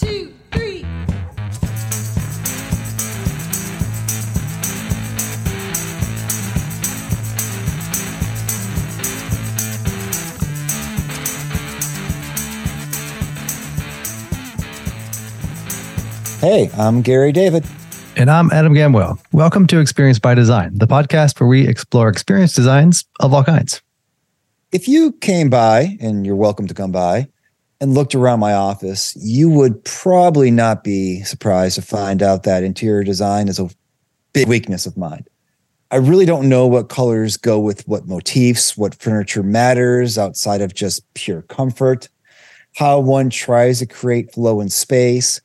two, three. Hey, I'm Gary David. And I'm Adam Gamwell. Welcome to Experience by Design, the podcast where we explore experience designs of all kinds. If you came by, and you're welcome to come by, and looked around my office, you would probably not be surprised to find out that interior design is a big weakness of mine. I really don't know what colors go with what motifs, what furniture matters outside of just pure comfort, how one tries to create flow in space,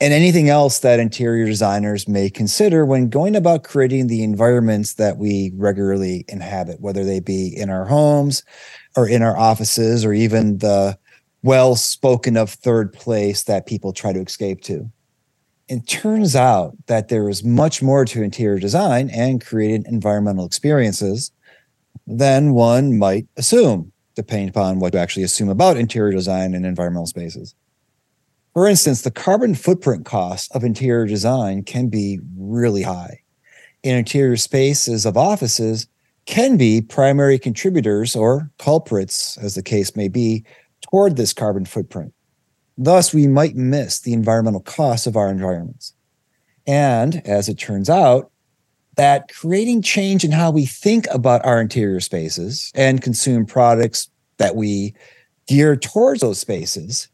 and anything else that interior designers may consider when going about creating the environments that we regularly inhabit, whether they be in our homes or in our offices or even the well spoken of third place that people try to escape to. It turns out that there is much more to interior design and creating environmental experiences than one might assume, depending upon what you actually assume about interior design and environmental spaces. For instance, the carbon footprint cost of interior design can be really high. And interior spaces of offices can be primary contributors or culprits, as the case may be, toward this carbon footprint. Thus, we might miss the environmental costs of our environments. And as it turns out, that creating change in how we think about our interior spaces and consume products that we gear towards those spaces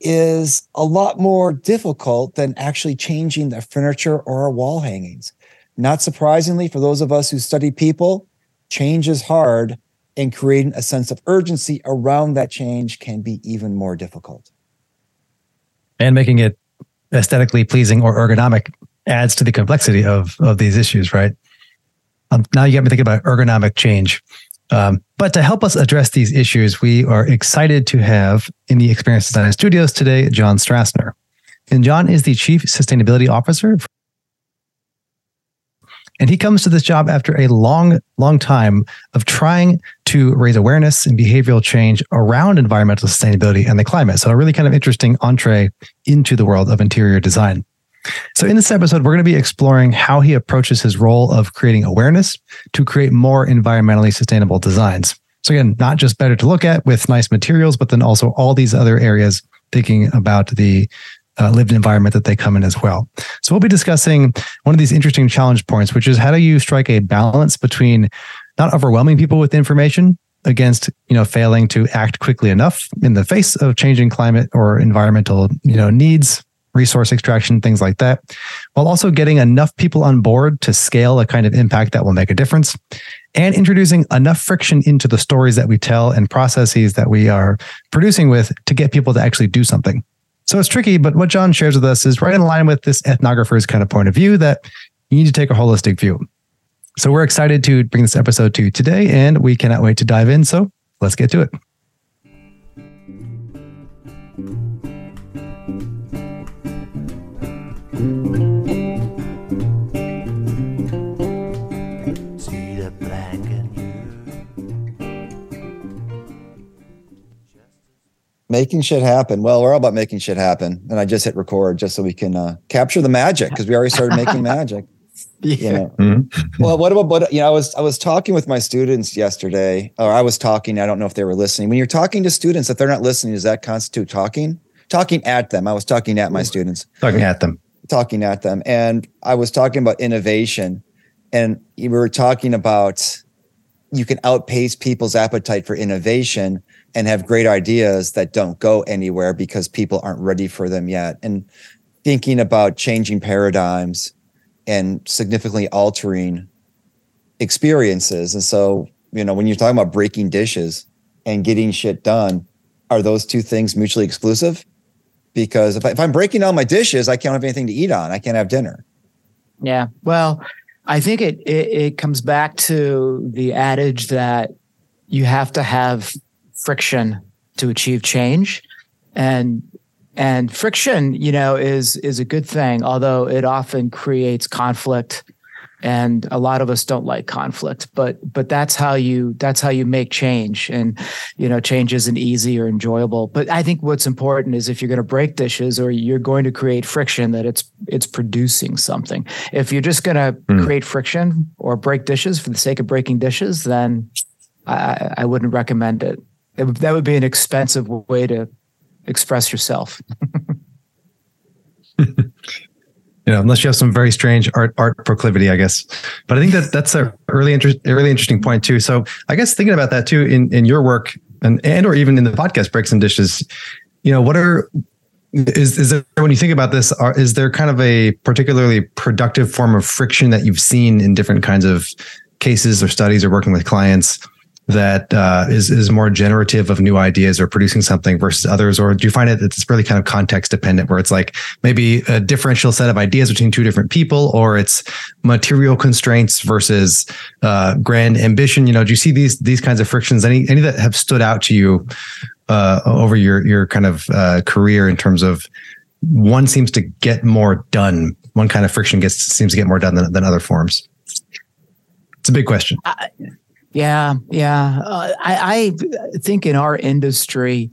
is a lot more difficult than actually changing the furniture or our wall hangings. Not surprisingly, for those of us who study people, change is hard, and creating a sense of urgency around that change can be even more difficult. And making it aesthetically pleasing or ergonomic adds to the complexity of, of these issues, right? Um, now you got me thinking about ergonomic change. Um, but to help us address these issues, we are excited to have in the Experience Design Studios today Jon Strassner. And Jon is the Chief Sustainability Officer. And he comes to this job after a long, long time of trying to raise awareness and behavioral change around environmental sustainability and the climate. So, a really kind of interesting entree into the world of interior design. So, in this episode, we're going to be exploring how he approaches his role of creating awareness to create more environmentally sustainable designs. So, again, not just better to look at with nice materials, but then also all these other areas thinking about the uh, lived environment that they come in as well. So, we'll be discussing one of these interesting challenge points, which is how do you strike a balance between not overwhelming people with information against you know failing to act quickly enough in the face of changing climate or environmental you know needs resource extraction, things like that, while also getting enough people on board to scale a kind of impact that will make a difference and introducing enough friction into the stories that we tell and processes that we are producing with to get people to actually do something. So it's tricky, but what Jon shares with us is right in line with this ethnographer's kind of point of view that you need to take a holistic view. So we're excited to bring this episode to you today, and we cannot wait to dive in. So let's get to it. Making shit happen. Well, we're all about making shit happen. And I just hit record just so we can uh, capture the magic because we already started making magic. Yeah. You know? Mm-hmm. Well, what about what you know? I was I was talking with my students yesterday, or I was talking. I don't know if they were listening. When you're talking to students, if they're not listening, does that constitute talking? Talking at them. I was talking at my students. Talking at them. Talking at them, and I was talking about innovation, and we were talking about you can outpace people's appetite for innovation and have great ideas that don't go anywhere because people aren't ready for them yet. And thinking about changing paradigms and significantly altering experiences. And so, you know, when you're talking about breaking dishes and getting shit done, are those two things mutually exclusive? Because if, I, if I'm breaking all my dishes, I can't have anything to eat on. I can't have dinner. Yeah. Well, I think it, it it comes back to the adage that you have to have friction to achieve change, and and friction, you know, is is a good thing, although it often creates conflict. And a lot of us don't like conflict but but that's how you that's how you make change. And you know change isn't easy or enjoyable. But i think what's important is if you're going to break dishes or you're going to create friction that it's it's producing something. If you're just going to mm. create friction or break dishes for the sake of breaking dishes then i i wouldn't recommend it, it that would be an expensive way to express yourself you know, unless you have some very strange art art proclivity, I guess. But I think that that's a really interesting, really interesting point too. So I guess thinking about that too in in your work and and or even in the podcast breaks and dishes, you know, what are is is there when you think about this, are, is there kind of a particularly productive form of friction that you've seen in different kinds of cases or studies or working with clients? That uh, is is more generative of new ideas or producing something versus others, or do you find it that it's really kind of context dependent, where it's like maybe a differential set of ideas between two different people, or it's material constraints versus uh, grand ambition? You know, do you see these these kinds of frictions? Any any that have stood out to you uh, over your your kind of uh, career in terms of one seems to get more done, one kind of friction gets seems to get more done than, than other forms. It's a big question. Yeah, yeah. Uh, I, I think in our industry,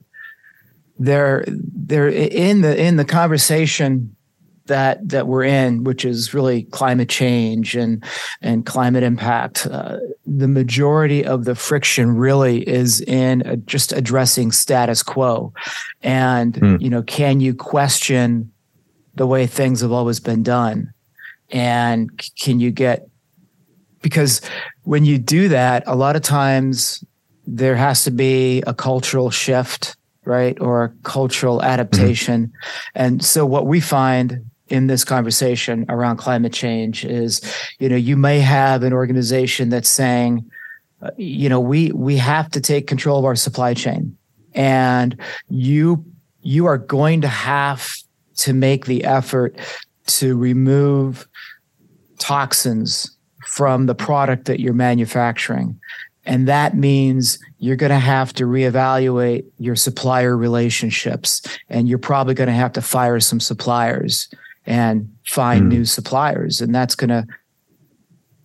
there, there in the in the conversation that that we're in, which is really climate change and and climate impact, uh, the majority of the friction really is in uh, just addressing status quo, and mm. you know, can you question the way things have always been done, and can you get because when you do that, a lot of times there has to be a cultural shift, right? Or a cultural adaptation. Mm-hmm. And so what we find in this conversation around climate change is, you know, you may have an organization that's saying, uh, you know, we we have to take control of our supply chain, and you you are going to have to make the effort to remove toxins from the product that you're manufacturing. And that means you're going to have to reevaluate your supplier relationships. And you're probably going to have to fire some suppliers and find mm. new suppliers. And that's going to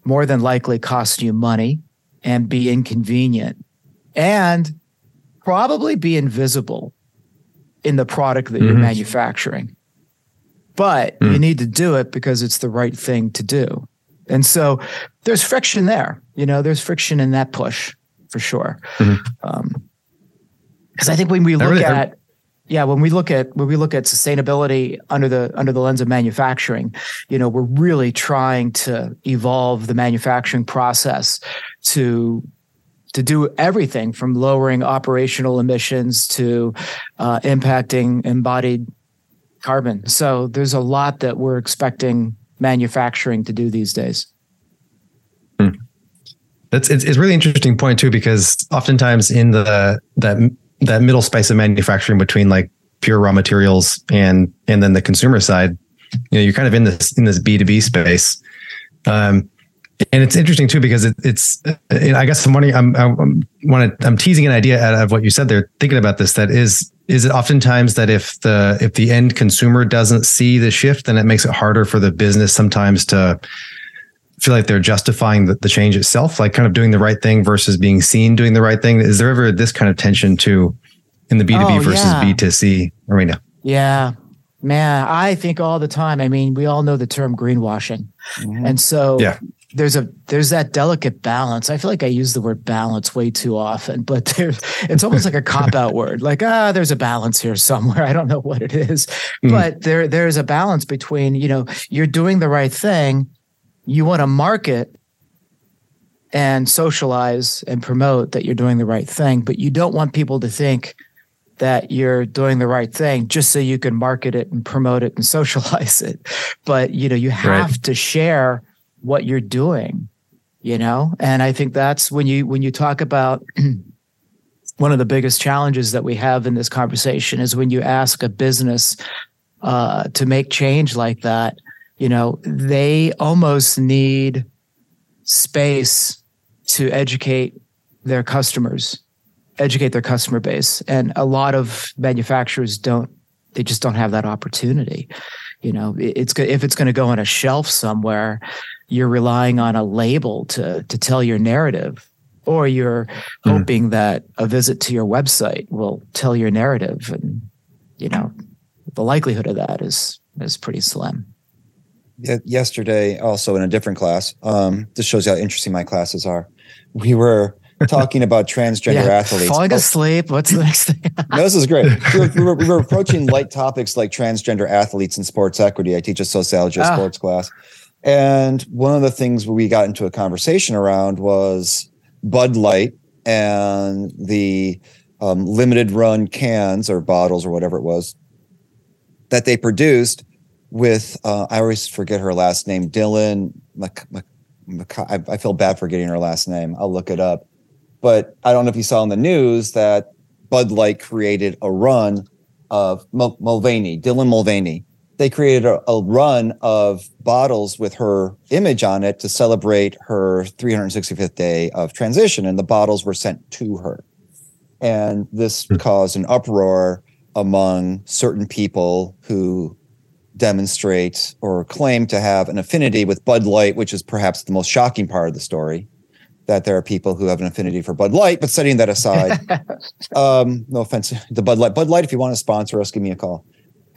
more than likely cost you money and be inconvenient and probably be invisible in the product that mm-hmm. you're manufacturing. But mm. you need to do it because it's the right thing to do. And so there's friction there. You know, there's friction in that push for sure. Because mm-hmm. um, I think when we look really, at yeah, when we look at when we look at sustainability under the under the lens of manufacturing, you know, we're really trying to evolve the manufacturing process to to do everything from lowering operational emissions to uh, impacting embodied carbon. So there's a lot that we're expecting manufacturing to do these days. Hmm. That's it's, it's really interesting point too because oftentimes in the that that middle space of manufacturing between like pure raw materials and and then the consumer side, you know, you're kind of in this in this B two B space. Um, and it's interesting too because it, it's i guess i'm i'm i'm want to i'm teasing an idea out of what you said there thinking about this that is is it oftentimes that if the if the end consumer doesn't see the shift then it makes it harder for the business sometimes to feel like they're justifying the, the change itself like kind of doing the right thing versus being seen doing the right thing? Is there ever this kind of tension too in the b2b oh, versus yeah. b2c arena? Yeah. Man i think all the time i mean we all know the term greenwashing. Mm-hmm. and so yeah there's a there's that delicate balance. I feel like I use the word balance way too often, but there's it's almost like a cop out word. Like ah, there's a balance here somewhere. I don't know what it is, mm. but there there's a balance between you know you're doing the right thing, you want to market and socialize and promote that you're doing the right thing, but you don't want people to think that you're doing the right thing just so you can market it and promote it and socialize it. But you know you have right. to share what you're doing you know? And i think that's when you when you talk about one of the biggest challenges that we have in this conversation is when you ask a business uh, to make change like that you know they almost need space to educate their customers educate their customer base. And a lot of manufacturers don't they just don't have that opportunity. You know it's if it's going to go on a shelf somewhere you're relying on a label to to tell your narrative or you're mm. hoping that a visit to your website will tell your narrative and you know the likelihood of that is is pretty slim. Yesterday also in a different class um this shows you how interesting my classes are. We were talking about transgender yeah, athletes. falling asleep what's the next thing? No, this is great. We were, we, were, we were, approaching light topics like transgender athletes and sports equity. I teach a sociology oh. sports class and one of the things we got into a conversation around was Bud Light and the um, limited run cans or bottles or whatever it was that they produced with uh, I always forget her last name Dylan I, I feel bad for getting her last name. I'll look it up. But I don't know if you saw in the news that Bud Light created a run of Mulvaney Dylan Mulvaney they created a, a, run of bottles with her image on it to celebrate her 365th day of transition, and the bottles were sent to her. And this hmm. caused an uproar among certain people who demonstrate or claim to have an affinity with Bud Light, which is perhaps the most shocking part of the story. That there are people who have an affinity for Bud Light, but setting that aside, um, no offense to Bud Light. Bud Light, if you want to sponsor us, give me a call.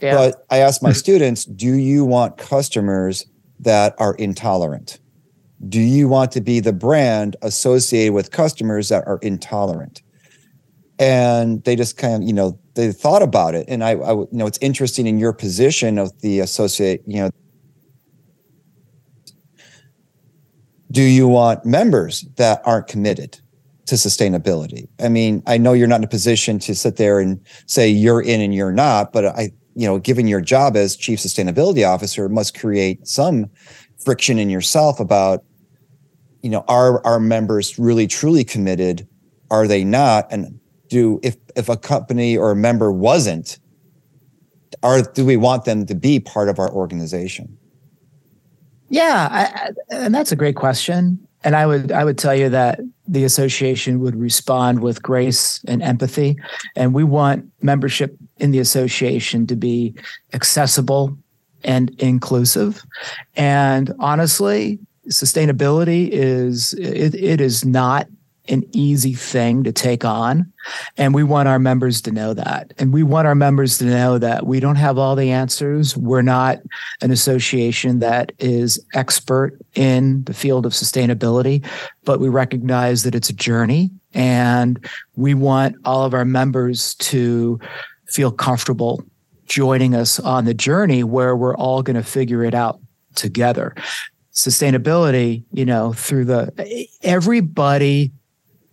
Yeah. But I ask my students, do you want customers that are intolerant? Do you want to be the brand associated with customers that are intolerant? And they just kind of, you know, they thought about it. And I, I you know, it's interesting in your position of the associate, you know, do you want members that aren't committed to sustainability? I mean, I know you're not in a position to sit there and say you're in and you're not, but I you know, given your job as chief sustainability officer, must create some friction in yourself about, you know, are our members really truly committed? Are they not? And do if if a company or a member wasn't, are do we want them to be part of our organization? Yeah, I, and that's a great question. And I would I would tell you that the association would respond with grace and empathy, and we want membership in the association to be accessible and inclusive. And honestly, sustainability is it, it is not an easy thing to take on. And we want our members to know that. And we want our members to know that we don't have all the answers. We're not an association that is expert in the field of sustainability, but we recognize that it's a journey. And we want all of our members to feel comfortable joining us on the journey where we're all going to figure it out together. Sustainability, you know, through the everybody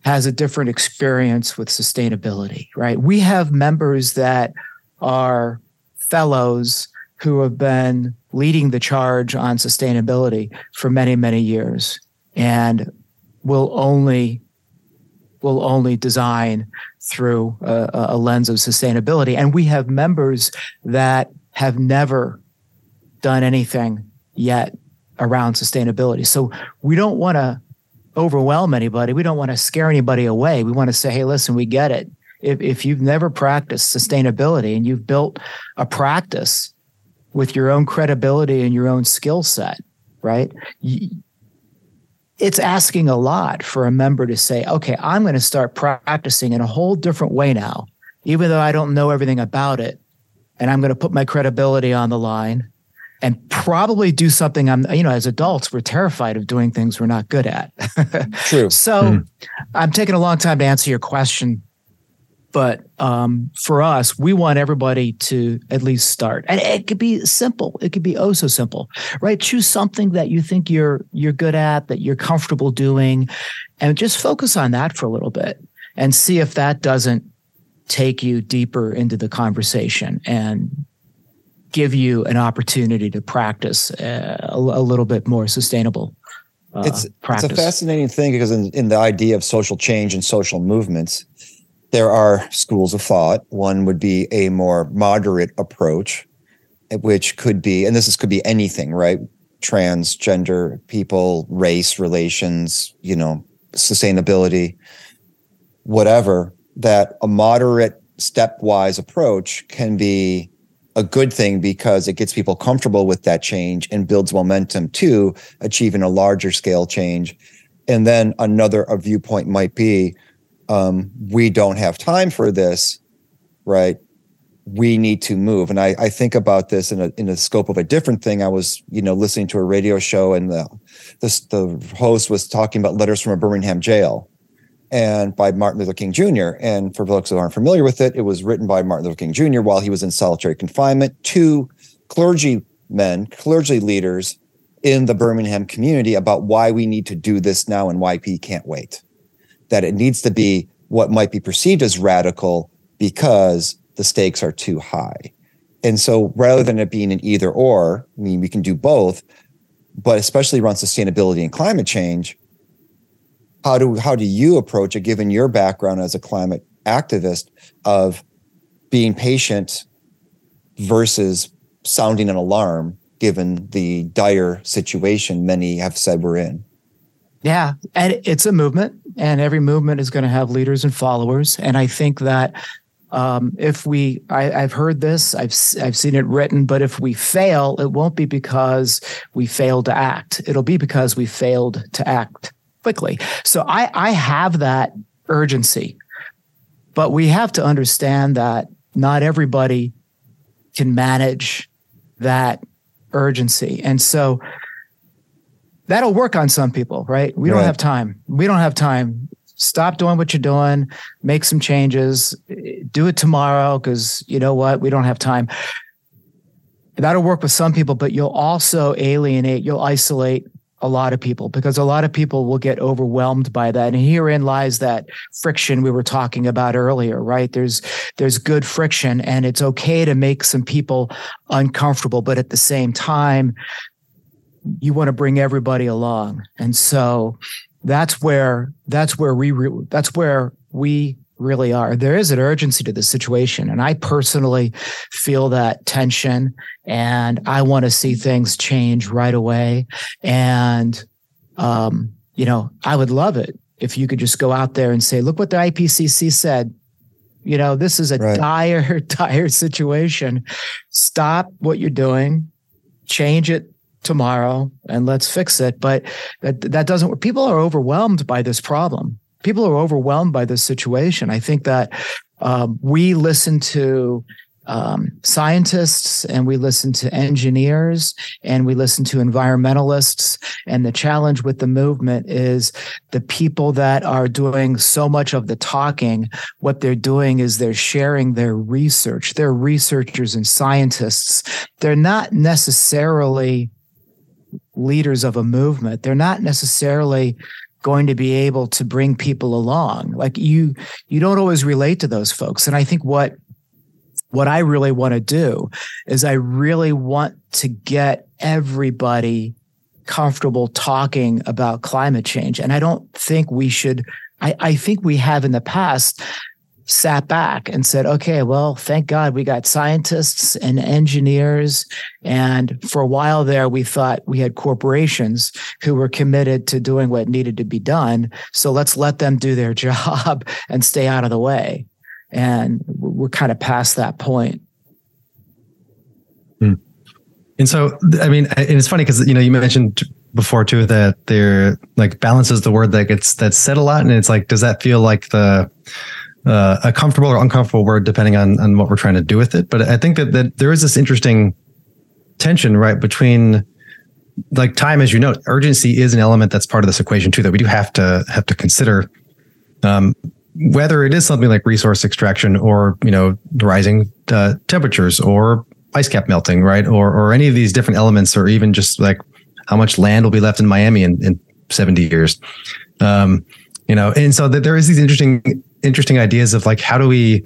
has a different experience with sustainability, right? We have members that are fellows who have been leading the charge on sustainability for many, many years and will only will only design through a, a lens of sustainability. And we have members that have never done anything yet around sustainability. So we don't want to overwhelm anybody. We don't want to scare anybody away. We want to say, hey, listen, we get it. If, if you've never practiced sustainability and you've built a practice with your own credibility and your own skill set, right? it's asking a lot for a member to say, okay, I'm going to start practicing in a whole different way now, even though I don't know everything about it. And I'm going to put my credibility on the line and probably do something I'm, you know, as adults, we're terrified of doing things we're not good at. True. so mm-hmm. I'm taking a long time to answer your question but um, for us, we want everybody to at least start, and it could be simple. It could be oh so simple, right? Choose something that you think you're you're good at, that you're comfortable doing, and just focus on that for a little bit, and see if that doesn't take you deeper into the conversation and give you an opportunity to practice uh, a, a, little bit more sustainable. Uh, it's, it's a fascinating thing because in, in the idea of social change and social movements, there are schools of thought. One would be a more moderate approach, which could be, and this is, could be anything, right? Transgender people, race relations, you know, sustainability, whatever. That a moderate stepwise approach can be a good thing because it gets people comfortable with that change and builds momentum to achieving a larger scale change. And then another a viewpoint might be, um, we don't have time for this, right? We need to move. And I, I think about this in a in the scope of a different thing. I was, you know, listening to a radio show and the the host was talking about letters from a Birmingham jail and by Martin Luther King Jr. And for folks who aren't familiar with it, it was written by Martin Luther King Jr. while he was in solitary confinement to clergymen, clergy leaders in the Birmingham community about why we need to do this now and why he can't wait. That it needs to be what might be perceived as radical because the stakes are too high. And so rather than it being an either or, I mean, we can do both, but especially around sustainability and climate change, how do how do you approach it given your background as a climate activist of being patient versus sounding an alarm given the dire situation many have said we're in? Yeah and it's a movement and every movement is going to have leaders and followers and i think that um, if we I, have heard this I've, I've seen it written but if we fail it won't be because we failed to act. It'll be because we failed to act quickly. So I, I have that urgency, but we have to understand that not everybody can manage that urgency. And so that'll work on some people, right? We right. don't have time. We don't have time. Stop doing what you're doing, make some changes, do it tomorrow because you know what? We don't have time. That'll work with some people, but you'll also alienate, you'll isolate a lot of people because a lot of people will get overwhelmed by that. And herein lies that friction we were talking about earlier right? There's there's good friction and it's okay to make some people uncomfortable but at the same time you want to bring everybody along. And so that's where that's where we that's where we really are. There is an urgency to the situation. And I personally feel that tension and I want to see things change right away. And, um, you know, I would love it if you could just go out there and say, look what the IPCC said. You know, this is a right. dire, dire situation. Stop what you're doing, change it tomorrow, and let's fix it. But that, that doesn't, work, people are overwhelmed by this problem people are overwhelmed by this situation. I think that um, we listen to um, scientists and we listen to engineers and we listen to environmentalists. And the challenge with the movement is the people that are doing so much of the talking, what they're doing is they're sharing their research. They're researchers and scientists. They're not necessarily leaders of a movement. They're not necessarily going to be able to bring people along. Like you you don't always relate to those folks. And i think what what i really want to do is i really want to get everybody comfortable talking about climate change. And i don't think we should i, I think we have in the past sat back and said, okay, well, thank God we got scientists and engineers. And for a while there, we thought we had corporations who were committed to doing what needed to be done. So let's let them do their job and stay out of the way. And we're kind of past that point. Hmm. And so, I mean, and it's funny because, you know, you mentioned before too that there like balance is the word that gets that's said a lot. And it's like, does that feel like the, uh, a comfortable or uncomfortable word depending on on what we're trying to do with it. But I think that that there is this interesting tension right between like time, as you know, urgency is an element that's part of this equation too that we do have to have to consider. Um, whether it is something like resource extraction or you know rising uh, temperatures or ice cap melting, right, or or any of these different elements, or even just like how much land will be left in Miami in, in 70 years. Um, you know, and so that there is these interesting interesting ideas of like how do we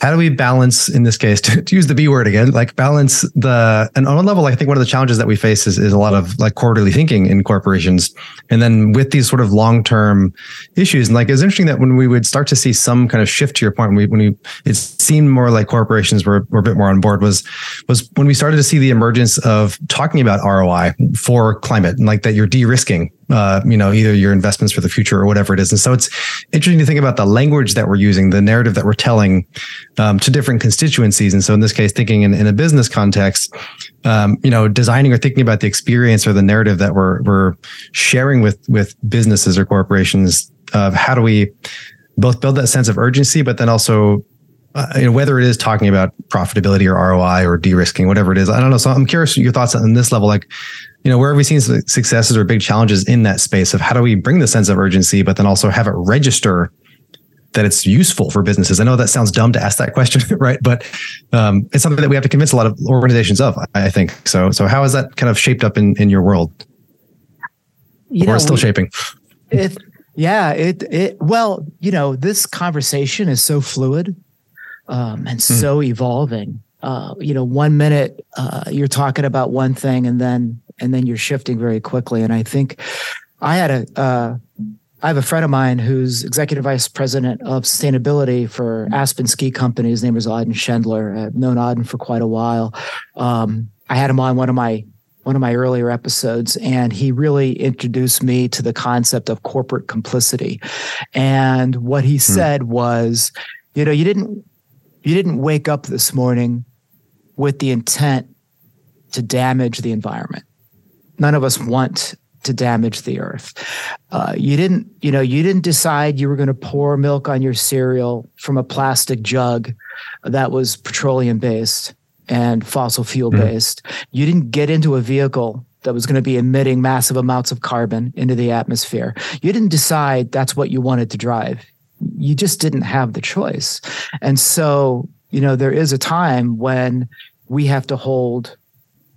how do we balance in this case to, to, use the b word again like balance the and on one level i think one of the challenges that we face is, is a lot of like quarterly thinking in corporations. And then with these sort of long-term issues and like it's interesting that when we would start to see some kind of shift to your point when we when we it seemed more like corporations were, were a bit more on board was was when we started to see the emergence of talking about roi for climate and like that you're de-risking uh, you know, either your investments for the future or whatever it is. And so it's interesting to think about the language that we're using, the narrative that we're telling um, to different constituencies. And so in this case, thinking in, in a business context, um, you know, designing or thinking about the experience or the narrative that we're we're sharing with with businesses or corporations of how do we both build that sense of urgency, but then also uh, you know, whether it is talking about profitability or ROI or de-risking, whatever it is. I don't know. So I'm curious your thoughts on this level. Like, you know, where have we seen successes or big challenges in that space of how do we bring the sense of urgency, but then also have it register that it's useful for businesses? I know that sounds dumb to ask that question, right? But um, it's something that we have to convince a lot of organizations of. I think so. So how has that kind of shaped up in in your world? You or know, still we, shaping? It, yeah. It it well, you know, this conversation is so fluid um, and mm. so evolving. Uh, you know, one minute uh, you're talking about one thing, and then and then you're shifting very quickly. And I think I had a uh, I have a friend of mine who's executive vice president of sustainability for Aspen Ski Company. His name is Auden Schendler. I've known Auden for quite a while. Um, I had him on one of my one of my earlier episodes, and he really introduced me to the concept of corporate complicity. And what he hmm. said was, you know, you didn't you didn't wake up this morning with the intent to damage the environment. None of us want to damage the earth. Uh, you didn't, you know, you didn't decide you were going to pour milk on your cereal from a plastic jug that was petroleum based and fossil fuel based. Mm. You didn't get into a vehicle that was going to be emitting massive amounts of carbon into the atmosphere. You didn't decide that's what you wanted to drive you just didn't have the choice. And so, you know, there is a time when we have to hold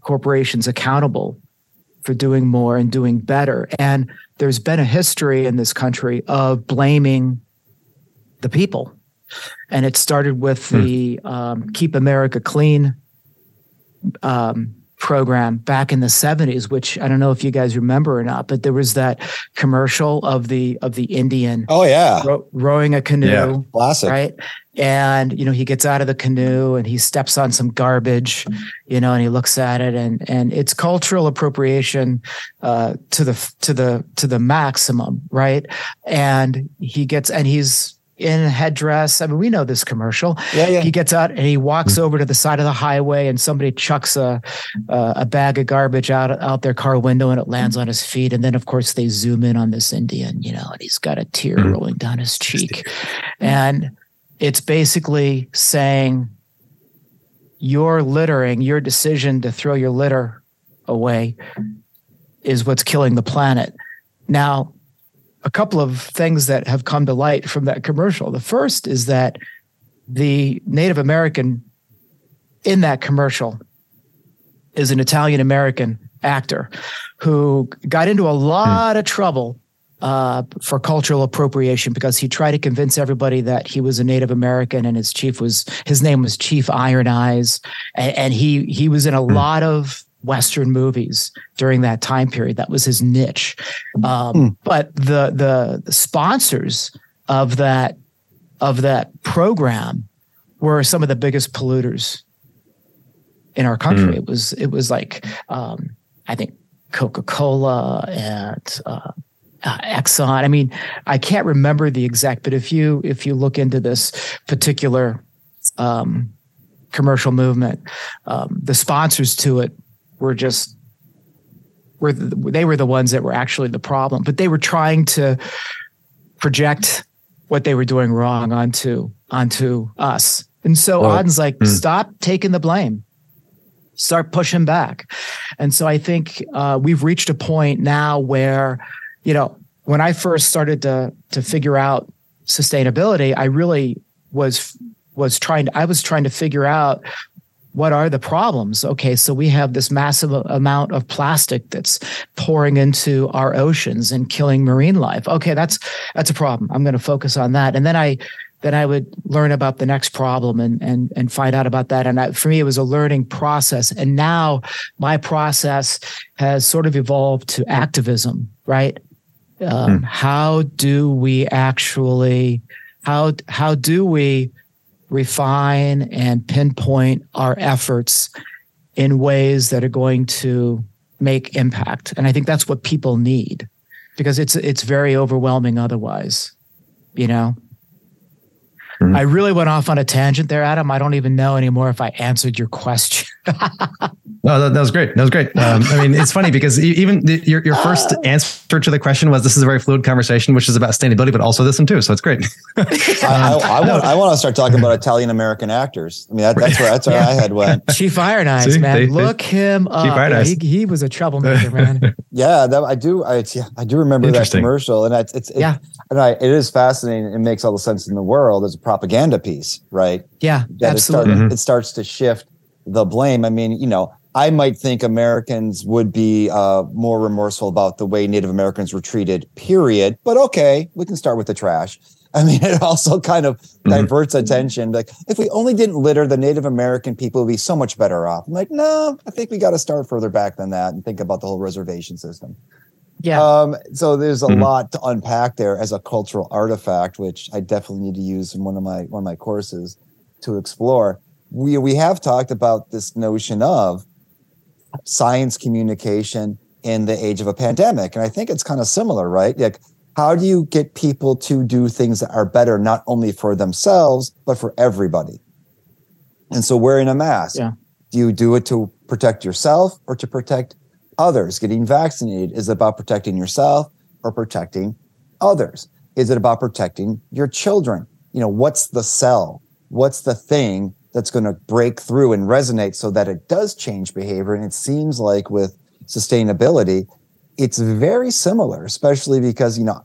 corporations accountable for doing more and doing better. And there's been a history in this country of blaming the people. And it started with hmm. the um, Keep America Clean um, program back in the 70s which i don't know if you guys remember or not but there was that commercial of the of the indian oh yeah ro- rowing a canoe yeah, classic right and you know he gets out of the canoe and he steps on some garbage you know and he looks at it and and it's cultural appropriation uh to the to the to the maximum right and he gets and he's in a headdress. I mean, we know this commercial. Yeah, yeah. He gets out and he walks over to the side of the highway, and somebody chucks a uh, a bag of garbage out out their car window, and it lands on his feet. And then, of course, they zoom in on this Indian, you know, and he's got a tear mm. rolling down his cheek, and it's basically saying, "Your littering, your decision to throw your litter away, is what's killing the planet." Now, a couple of things that have come to light from that commercial. The first is that the Native American in that commercial is an Italian American actor who got into a lot of trouble uh, for cultural appropriation because he tried to convince everybody that he was a Native American and his chief was his name was Chief Iron Eyes, and, and he he was in a hmm. lot of Western movies during that time period. That was his niche. Um, mm. But the, the, the sponsors of that of that program were some of the biggest polluters in our country. Mm. It was it was like um, I think Coca Cola and uh, uh, Exxon. I mean, I can't remember the exact, but if you if you look into this particular um, commercial movement, um, the sponsors to it were just were the, they were the ones that were actually the problem, but they were trying to project what they were doing wrong onto onto us. And so oh. Auden's like, mm. stop taking the blame. Start pushing back. And so I think uh, we've reached a point now where, you know, when I first started to to figure out sustainability, I really was was trying to I was trying to figure out what are the problems? Okay, so we have this massive amount of plastic that's pouring into our oceans and killing marine life. Okay, that's that's a problem. I'm going to focus on that, and then I then I would learn about the next problem and and and find out about that. And I, for me, it was a learning process. And now my process has sort of evolved to activism. Right? Um, hmm. How do we actually how how do we refine and pinpoint our efforts in ways that are going to make impact. And I think that's what people need. because it's it's very overwhelming otherwise. You know. Mhm. I really went off on a tangent there, Adam. I don't even know anymore if I answered your question. No, that, that was great. That was great. Um, I mean, it's funny because even the, your your first answer to the question was this is a very fluid conversation, which is about sustainability, but also this one too. So it's great. I, I, I, want, I want to start talking about Italian American actors. I mean, that, that's where that's where Yeah. my head went. Chief Iron Eyes, See, man. they- they- Look him up. Iron Yeah, Eyes. he, he was a troublemaker, man. Yeah, that, I do. I yeah, I do remember that commercial, and it's it's it, Yeah. and I, it is fascinating. It makes all the sense in the world as a propaganda piece, right? Yeah, that it, start, absolutely. Mhm. it starts to shift the blame. I mean, you know, I might think Americans would be uh, more remorseful about the way Native Americans were treated, period. But okay, we can start with the trash. I mean, it also kind of Mhm. diverts attention. Like, if we only didn't litter, the Native American people would be so much better off. I'm like, no, I think we got to start further back than that and think about the whole reservation system. Yeah. Um, so there's a Mhm. lot to unpack there as a cultural artifact, which I definitely need to use in one of my one of my courses to explore. We we have talked about this notion of science communication in the age of a pandemic, and I think it's kind of similar, right? Like, how do you get people to do things that are better not only for themselves but for everybody? And so, wearing a mask. Yeah. Do you do it to protect yourself or to protect others. Getting vaccinated is about protecting yourself or protecting others. Is it about protecting your children? You know, what's the cell? What's the thing that's going to break through and resonate so that it does change behavior? And it seems like with sustainability, it's very similar, especially because, you know,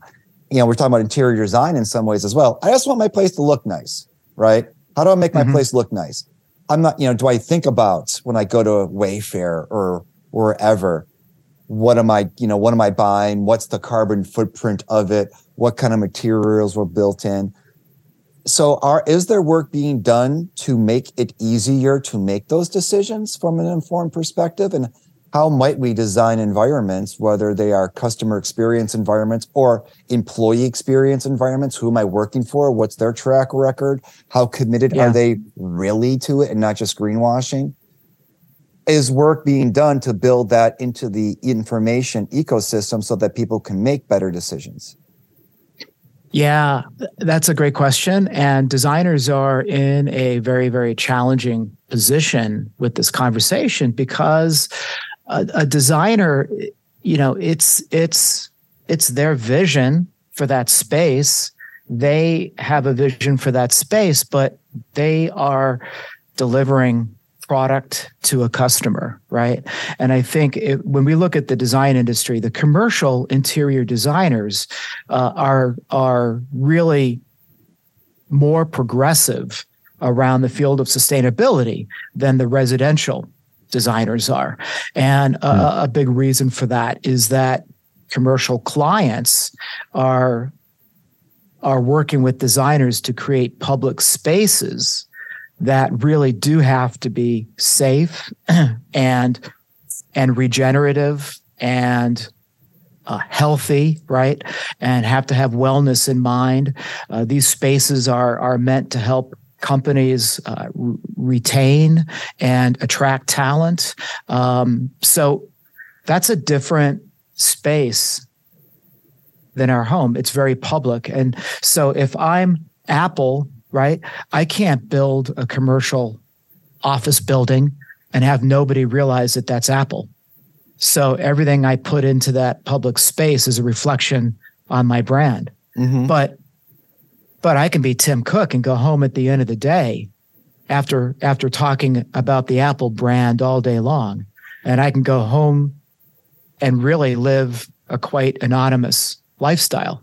you know, we're talking about interior design in some ways as well. I just want my place to look nice, right? How do I make my Mhm. place look nice? I'm not, you know, do I think about when I go to a Wayfair or wherever, what am I, you know, what am I buying? What's the carbon footprint of it? What kind of materials were built in? So are is there work being done to make it easier to make those decisions from an informed perspective? And how might we design environments, whether they are customer experience environments or employee experience environments? Who am I working for? What's their track record? How committed Yeah. are they really to it and not just greenwashing? Is work being done to build that into the information ecosystem so that people can make better decisions? Yeah, that's a great question. And designers are in a very, very challenging position with this conversation because a, a designer, you know, it's it's it's their vision for that space. They have a vision for that space, but they are delivering product to a customer, right? And I think it, when we look at the design industry, the commercial interior designers uh, are are really more progressive around the field of sustainability than the residential designers are. And a, a big reason for that is that commercial clients are are working with designers to create public spaces that really do have to be safe and and regenerative and uh, healthy, right? And have to have wellness in mind. Uh, these spaces are are meant to help companies uh, re- retain and attract talent. Um, so that's a different space than our home. It's very public, and so if I'm Apple, right, I can't build a commercial office building and have nobody realize that that's Apple. So everything I put into that public space is a reflection on my brand. Mhm. But but I can be Tim Cook and go home at the end of the day after after talking about the Apple brand all day long. And I can go home and really live a quite anonymous lifestyle.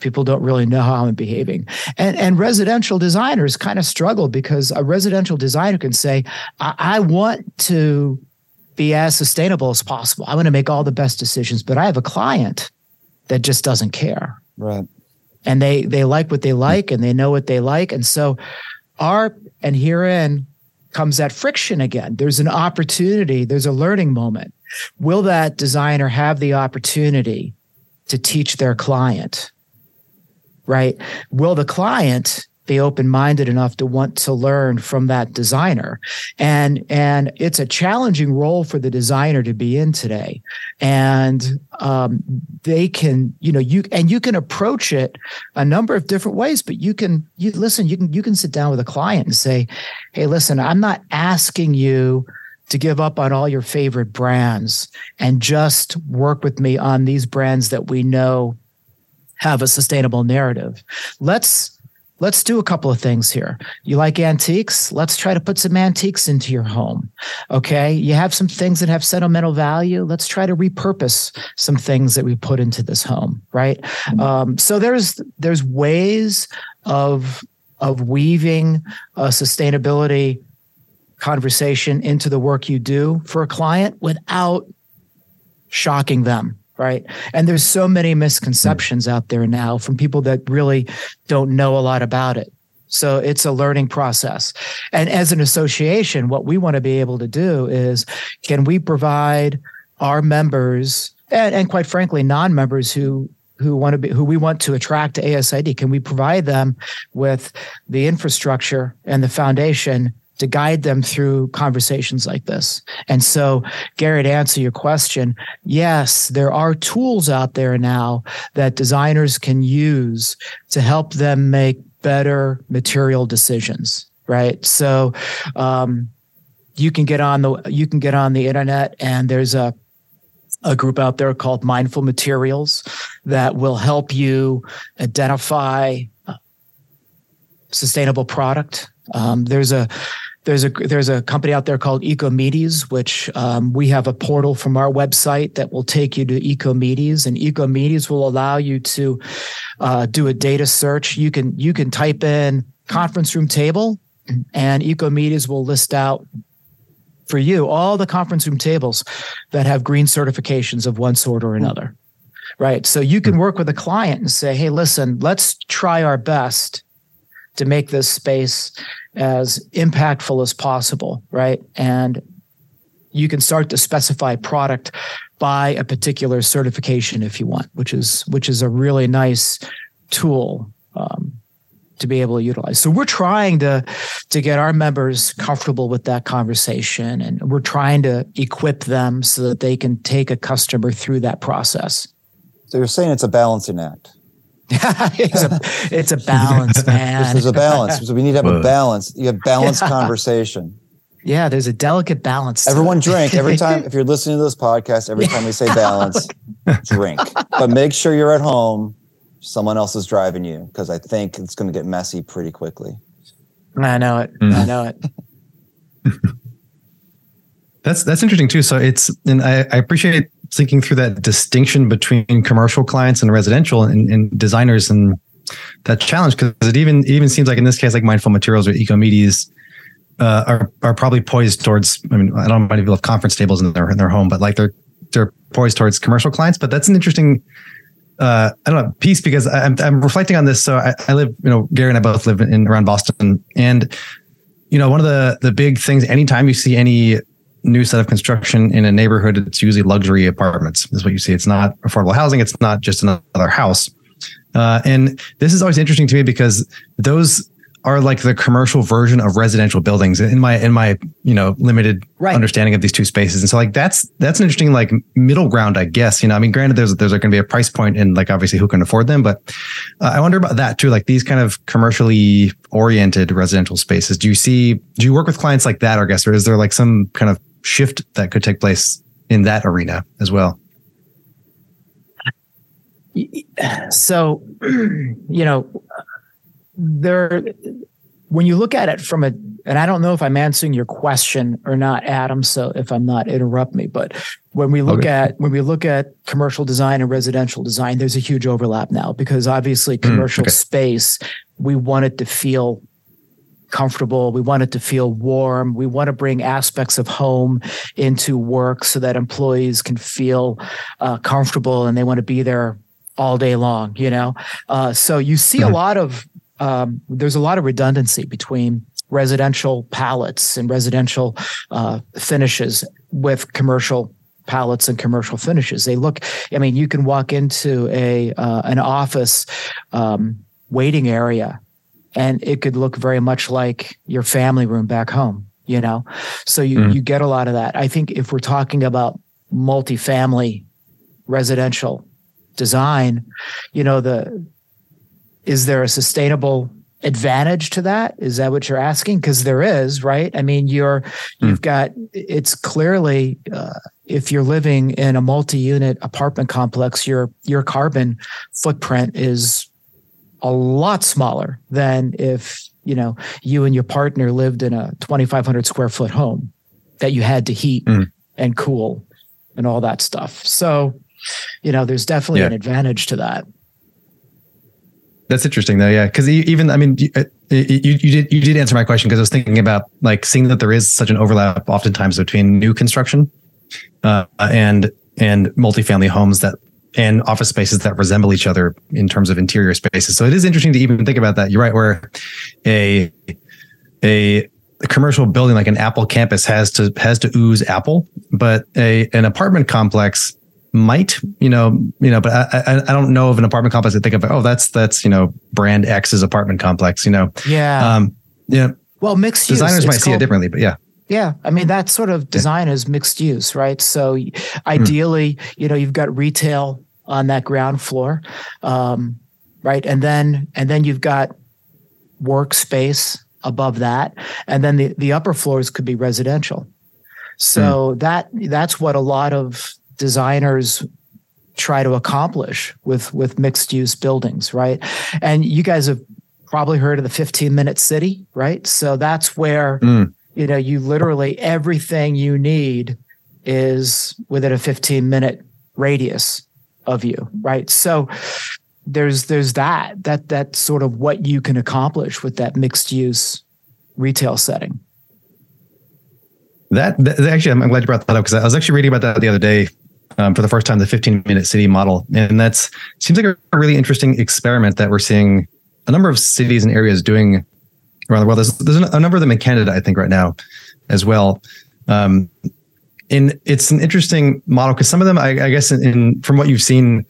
People don't really know how I'm behaving. And and residential designers kind of struggle because a residential designer can say, I, I want to be as sustainable as possible. I want to make all the best decisions, but I have a client that just doesn't care Right. and they they like what they like and they know what they like and so our and herein comes that friction again there's an opportunity there's a learning moment will that designer have the opportunity to teach their client right? Will the client be open-minded enough to want to learn from that designer? And and it's a challenging role for the designer to be in today. And um, they can you know you and you can approach it a number of different ways but you can you listen you can you can sit down with a client and say hey listen i'm not asking you to give up on all your favorite brands and just work with me on these brands that we know have a sustainable narrative. Let's let's do a couple of things here. You like antiques? Let's try to put some antiques into your home. Okay. You have some things that have sentimental value. Let's try to repurpose some things that we put into this home. Right. Um, so there's there's ways of of weaving a sustainability conversation into the work you do for a client without shocking them right? And there's so many misconceptions hmm. out there now from people that really don't know a lot about it. So it's a learning process. And as an association what we want to be able to do is can we provide our members and, and quite frankly non-members who who want to be who we want to attract to ASID can we provide them with the infrastructure and the foundation to guide them through conversations like this. And so, Gary, to answer your question, yes, there are tools out there now that designers can use to help them make better material decisions. Right. So, um, you can get on the you can get on the internet and there's a a group out there called Mindful Materials that will help you identify sustainable product. Um, there's a there's a there's a company out there called Ecomedes, which um, we have a portal from our website that will take you to Ecomedes, and Ecomedes will allow you to uh, do a data search. You can you can type in conference room table, and Ecomedes will list out for you all the conference room tables that have green certifications of one sort or another. Right. So you can work with a client and say, hey, listen, let's try our best to make this space as impactful as possible, right? And you can start to specify product by a particular certification if you want, which is which is a really nice tool um, to be able to utilize. So we're trying to to get our members comfortable with that conversation, and we're trying to equip them so that they can take a customer through that process. So you're saying it's a balancing act. It's, a, it's a balance, man. There's a balance. So we need to have a balance. You have balanced yeah. conversation. Yeah, there's a delicate balance. Everyone drink every time. If you're listening to this podcast, every time we say balance, drink. But make sure you're at home. Someone else is driving you because I think it's going to get messy pretty quickly. I know it. Mm. I know it. that's that's interesting too. So it's and I, I appreciate thinking through that distinction between commercial clients and residential and, and designers and that challenge because it even it even seems like in this case like mindful materials or ecomedes uh, are are probably poised towards i mean i don't know if people have conference tables in their in their home but like they're they're poised towards commercial clients but that's an interesting uh, I don't know piece because I'm, I'm reflecting on this. So I, I live, you know, Gary and I both live in around Boston, and you know, one of the the big things. Anytime you see any new set of construction in a neighborhood, it's usually luxury apartments. Is what you see. It's not affordable housing. It's not just another house. Uh, and this is always interesting to me because those are like the commercial version of residential buildings in my in my you know limited right. understanding of these two spaces and so like that's that's an interesting like middle ground i guess you know i mean granted there's there's going to be a price point and like obviously who can afford them but uh, i wonder about that too like these kind of commercially oriented residential spaces do you see do you work with clients like that or I guess or is there like some kind of shift that could take place in that arena as well? So, you know, there, when you look at it from a, and I don't know if I'm answering your question or not, Adam. So if I'm not, interrupt me. But when we look okay. at when we look at commercial design and residential design, there's a huge overlap now because obviously commercial mm, okay. space, we want it to feel comfortable. We want it to feel warm. We want to bring aspects of home into work so that employees can feel uh, comfortable and they want to be there all day long, you know? Uh, so you see mm-hmm. a lot of, um, there's a lot of redundancy between residential palettes and residential uh, finishes with commercial palettes and commercial finishes. They look, I mean, you can walk into a, uh, an office um, waiting area and it could look very much like your family room back home, you know? So you, Mm. you get a lot of that. I think if we're talking about multifamily residential design, you know, the, is there a sustainable advantage to that? Is that what you're asking? Because there is, right? I mean, you're you've got it's clearly uh, if you're living in a multi-unit apartment complex, your your carbon footprint is a lot smaller than if you know you and your partner lived in a 2,500 square foot home that you had to heat Mm. and cool and all that stuff. So, you know, there's definitely Yeah. an advantage to that. That's interesting though, yeah. Because even I mean, you, uh, you you did you did answer my question because I was thinking about like seeing that there is such an overlap oftentimes between new construction uh, and and multifamily homes that and office spaces that resemble each other in terms of interior spaces. So it is interesting to even think about that. You're right, where a a commercial building like an Apple campus has to has to ooze Apple, but a an apartment complex might, you know, you know, but I, I I don't know of an apartment complex I think of. Oh, that's that's you know brand X's apartment complex. You know, Yeah. um, yeah, well, mixed use. designers it's might see it differently, but yeah, Yeah, I mean that sort of design is mixed use, right? So y- ideally, you know, you've got retail on that ground floor, um, right, and then and then you've got workspace above that, and then the the upper floors could be residential. So that that's what a lot of designers try to accomplish with with mixed use buildings, right? And you guys have probably heard of the 15 minute city, right? So that's where Mm. you know you literally everything you need is within a 15 minute radius of you, right? So there's there's that that that's sort of what you can accomplish with that mixed use retail setting. That, that actually, I'm, I'm glad you brought that up because I was actually reading about that the other day um, for the first time, the 15 minute city model, and that's seems like a really interesting experiment that we're seeing a number of cities and areas doing around the world. There's, there's a number of them in Canada, I think, right now as well. Um, and it's an interesting model because some of them, I, I guess, in, in from what you've seen,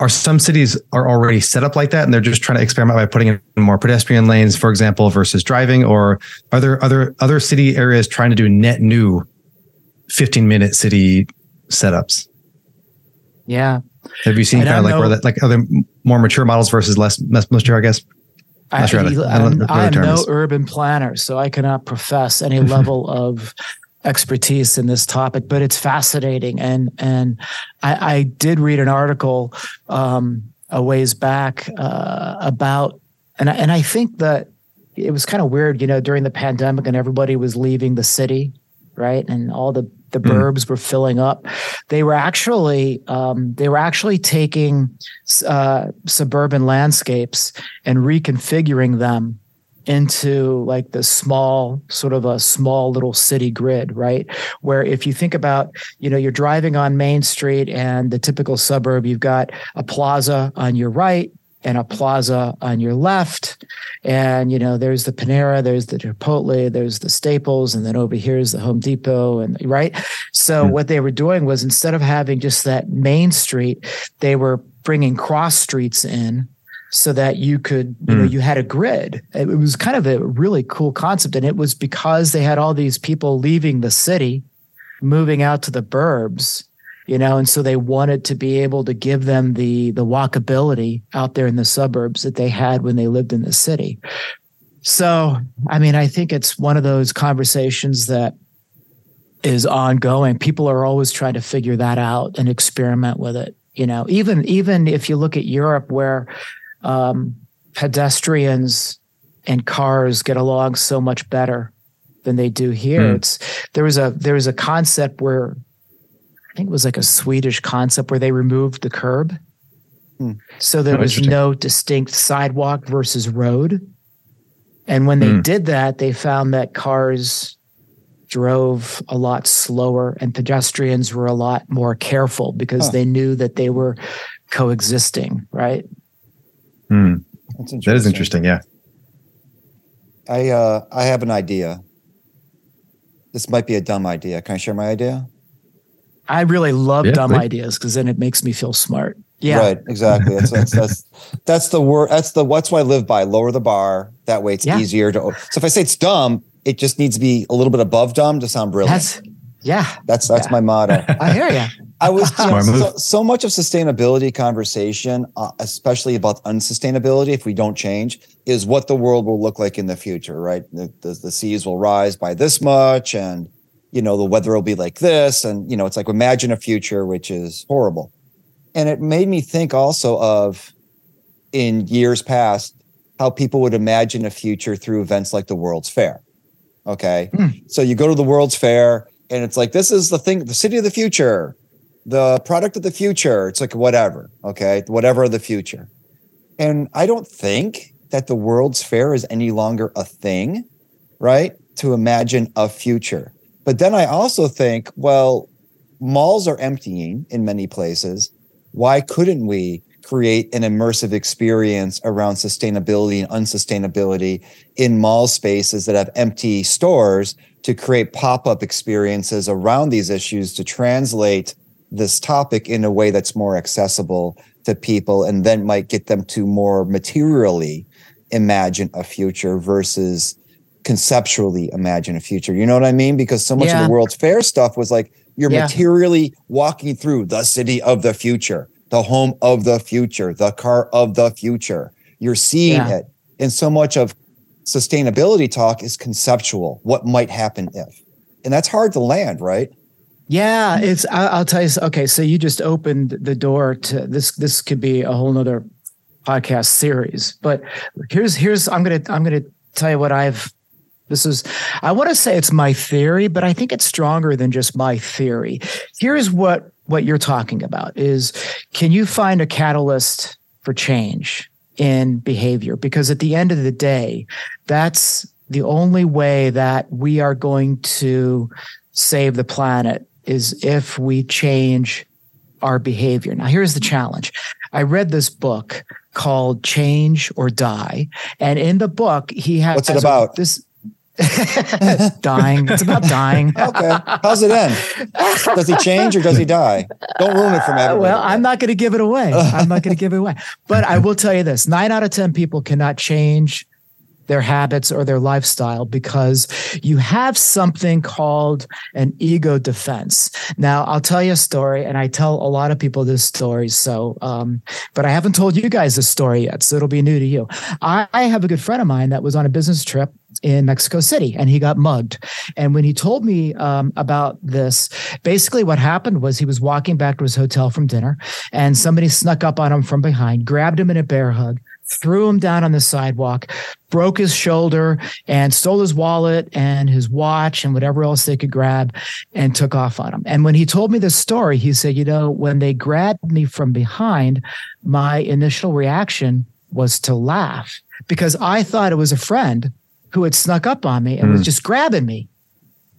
are some cities are already set up like that, and they're just trying to experiment by putting in more pedestrian lanes, for example, versus driving, or are there other other city areas trying to do net new 15 minute city setups? Yeah. Have you seen I kind of like where that like other more mature models versus less less mature, I guess? I, Not sure how to- I don't know what the I am no urban planner, so I cannot profess any level of expertise in this topic, but it's fascinating. And and I, I did read an article um, a ways back uh, about, and I, and I think that it was kind of weird, you know, during the pandemic, and everybody was leaving the city, right, and all the the Hmm. burbs were filling up. They were actually um, they were actually taking uh, suburban landscapes and reconfiguring them into like the small sort of a small little city grid right? Where if you think about you know you're driving on main street and the typical suburb you've got a plaza on your right and a plaza on your left. And you know there's the panera there's the chipotle there's the staples and then over here is the home depot and right? So Hmm. what they were doing was instead of having just that main street they were bringing cross streets in so that you could you know Mm. you had a grid. It was kind of a really cool concept and it was because they had all these people leaving the city moving out to the burbs you know and so they wanted to be able to give them the the walkability out there in the suburbs that they had when they lived in the city. So i mean i think it's one of those conversations that is ongoing. People are always trying to figure that out and experiment with it you know. Even even if you look at europe where um, pedestrians and cars get along so much better than they do here. Hmm. It's there was a there was a concept where I think it was like a Swedish concept where they removed the curb. Hmm. So there Oh, was no distinct sidewalk versus road. And when they Hmm. did that, they found that cars drove a lot slower and pedestrians were a lot more careful because Huh. they knew that they were coexisting, right? Hmm. That's That is interesting. Yeah. I uh, I have an idea. This might be a dumb idea. Can I share my idea? I really love Yeah, dumb please. ideas because then it makes me feel smart. Yeah. Right. Exactly. That's that's that's, that's the word. That's the what's what I live by. Lower the bar. That way, it's Yeah. easier to. So if I say it's dumb, it just needs to be a little bit above dumb to sound brilliant. That's yeah. That's that's Yeah. my motto. I hear you. I was you know, so, so much of sustainability conversation, uh, especially about unsustainability, if we don't change, is what the world will look like in the future, right? The, the, the seas will rise by this much, and you know the weather will be like this, and you know it's like imagine a future which is horrible, and it made me think also of in years past how people would imagine a future through events like the World's Fair. Okay, Hmm. so you go to the World's Fair, and it's like this is the thing, the city of the future the product of the future. It's like whatever, okay, whatever of the future. And I don't think that the World's Fair is any longer a thing, right? To imagine a future. But then I also think, well, malls are emptying in many places. Why couldn't we create an immersive experience around sustainability and unsustainability in mall spaces that have empty stores to create pop-up experiences around these issues to translate this topic in a way that's more accessible to people and then might get them to more materially imagine a future versus conceptually imagine a future. You know what I mean? Because so much of the World's Fair stuff was like you're Yeah. materially walking through the city of the future, the home of the future, the car of the future. You're seeing Yeah. it. And so much of sustainability talk is conceptual. What might happen if? And that's hard to land, right? Yeah, it's. I'll tell you. Okay, so you just opened the door to this. This could be a whole nother podcast series. But here's here's. I'm gonna I'm gonna tell you what I've. This is. I want to say it's my theory, but I think it's stronger than just my theory. Here's what what you're talking about is. Can you find a catalyst for change in behavior? Because at the end of the day, that's the only way that we are going to save the planet is if we change our behavior. Now, here's the challenge. I read this book called Change or Die. And in the book, he has What's it about? this dying. It's about dying. Okay. How's it end? Does he change or does he die? Don't ruin it for me. Well, I'm not going to give it away. I'm not going to give it away. But I will tell you this nine out of 10 people cannot change their habits or their lifestyle because you have something called an ego defense. Now, I'll tell you a story, and I tell a lot of people this story. So, um, but I haven't told you guys this story yet, so it'll be new to you. I, I have a good friend of mine that was on a business trip in Mexico City and he got mugged. And when he told me um, about this, basically what happened was he was walking back to his hotel from dinner and somebody snuck up on him from behind, grabbed him in a bear hug, threw him down on the sidewalk, broke his shoulder, and stole his wallet and his watch and whatever else they could grab and took off on him. And when he told me this story, he said, You know, when they grabbed me from behind, my initial reaction was to laugh because I thought it was a friend who had snuck up on me and was Mm. just grabbing me.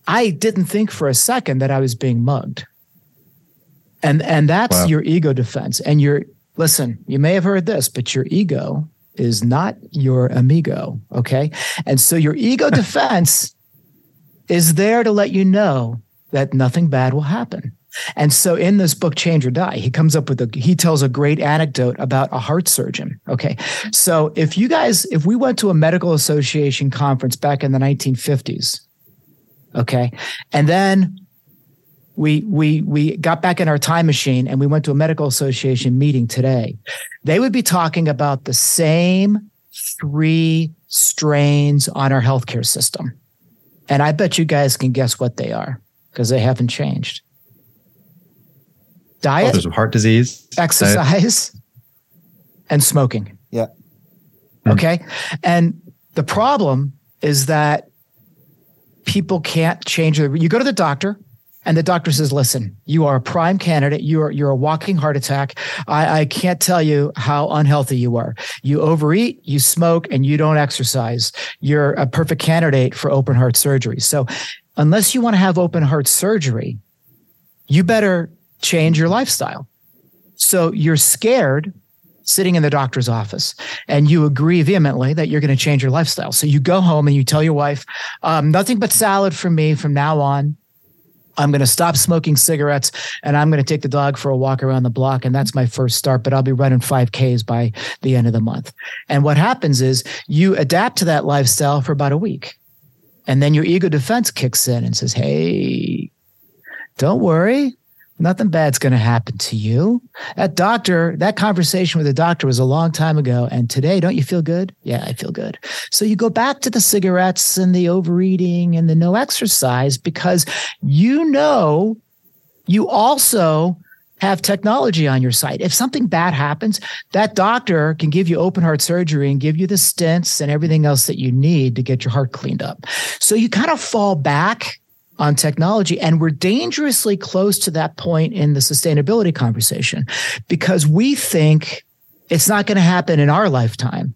I didn't think for a second that I was being mugged. And and that's Wow. your ego defense. And your listen, you may have heard this, but your ego is not your amigo. Okay. And so your ego defense is there to let you know that nothing bad will happen. And so in this book, Change or Die, he comes up with a, he tells a great anecdote about a heart surgeon. Okay. So if you guys, if we went to a medical association conference back in the 1950s, okay, and then we we we got back in our time machine and we went to a medical association meeting today, they would be talking about the same three strains on our healthcare system. And I bet you guys can guess what they are because they haven't changed. Diet, there's heart disease. diet. exercise, and smoking. Yeah. Hmm. Okay. And the problem is that people can't change their, you go to the doctor and the doctor says, listen, you are a prime candidate. You're, you're a walking heart attack. I, I can't tell you how unhealthy you are. You overeat, you smoke, and you don't exercise. You're a perfect candidate for open heart surgery. So unless you want to have open heart surgery, you better change your lifestyle. So you're scared sitting in the doctor's office and you agree vehemently that you're going to change your lifestyle. So you go home and you tell your wife, um, nothing but salad for me from now on. I'm going to stop smoking cigarettes and I'm going to take the dog for a walk around the block. And that's my first start, but I'll be running 5Ks by the end of the month. And what happens is you adapt to that lifestyle for about a week. And then your ego defense kicks in and says, Hey, don't worry. Nothing bad's going to happen to you. That doctor, that conversation with the doctor was a long time ago. And today, don't you feel good? Yeah, I feel good. So you go back to the cigarettes and the overeating and the no exercise because you know you also have technology on your side. If something bad happens, that doctor can give you open heart surgery and give you the stents and everything else that you need to get your heart cleaned up. So you kind of fall back on technology. And we're dangerously close to that point in the sustainability conversation because we think it's not going to happen in our lifetime.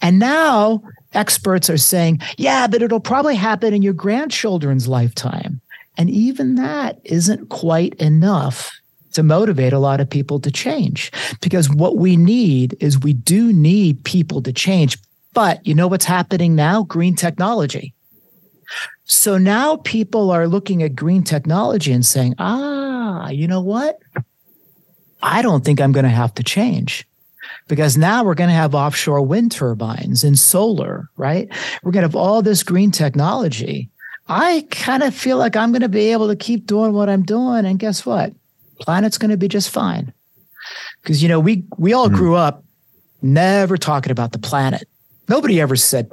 And now experts are saying, yeah, but it'll probably happen in your grandchildren's lifetime. And even that isn't quite enough to motivate a lot of people to change because what we need is we do need people to change. But you know what's happening now? Green technology. So now people are looking at green technology and saying, ah, you know what? I don't think I'm going to have to change because now we're going to have offshore wind turbines and solar, right? We're going to have all this green technology. I kind of feel like I'm going to be able to keep doing what I'm doing. And guess what? Planet's going to be just fine. Because, you know, we, we all mm-hmm. grew up never talking about the planet. Nobody ever said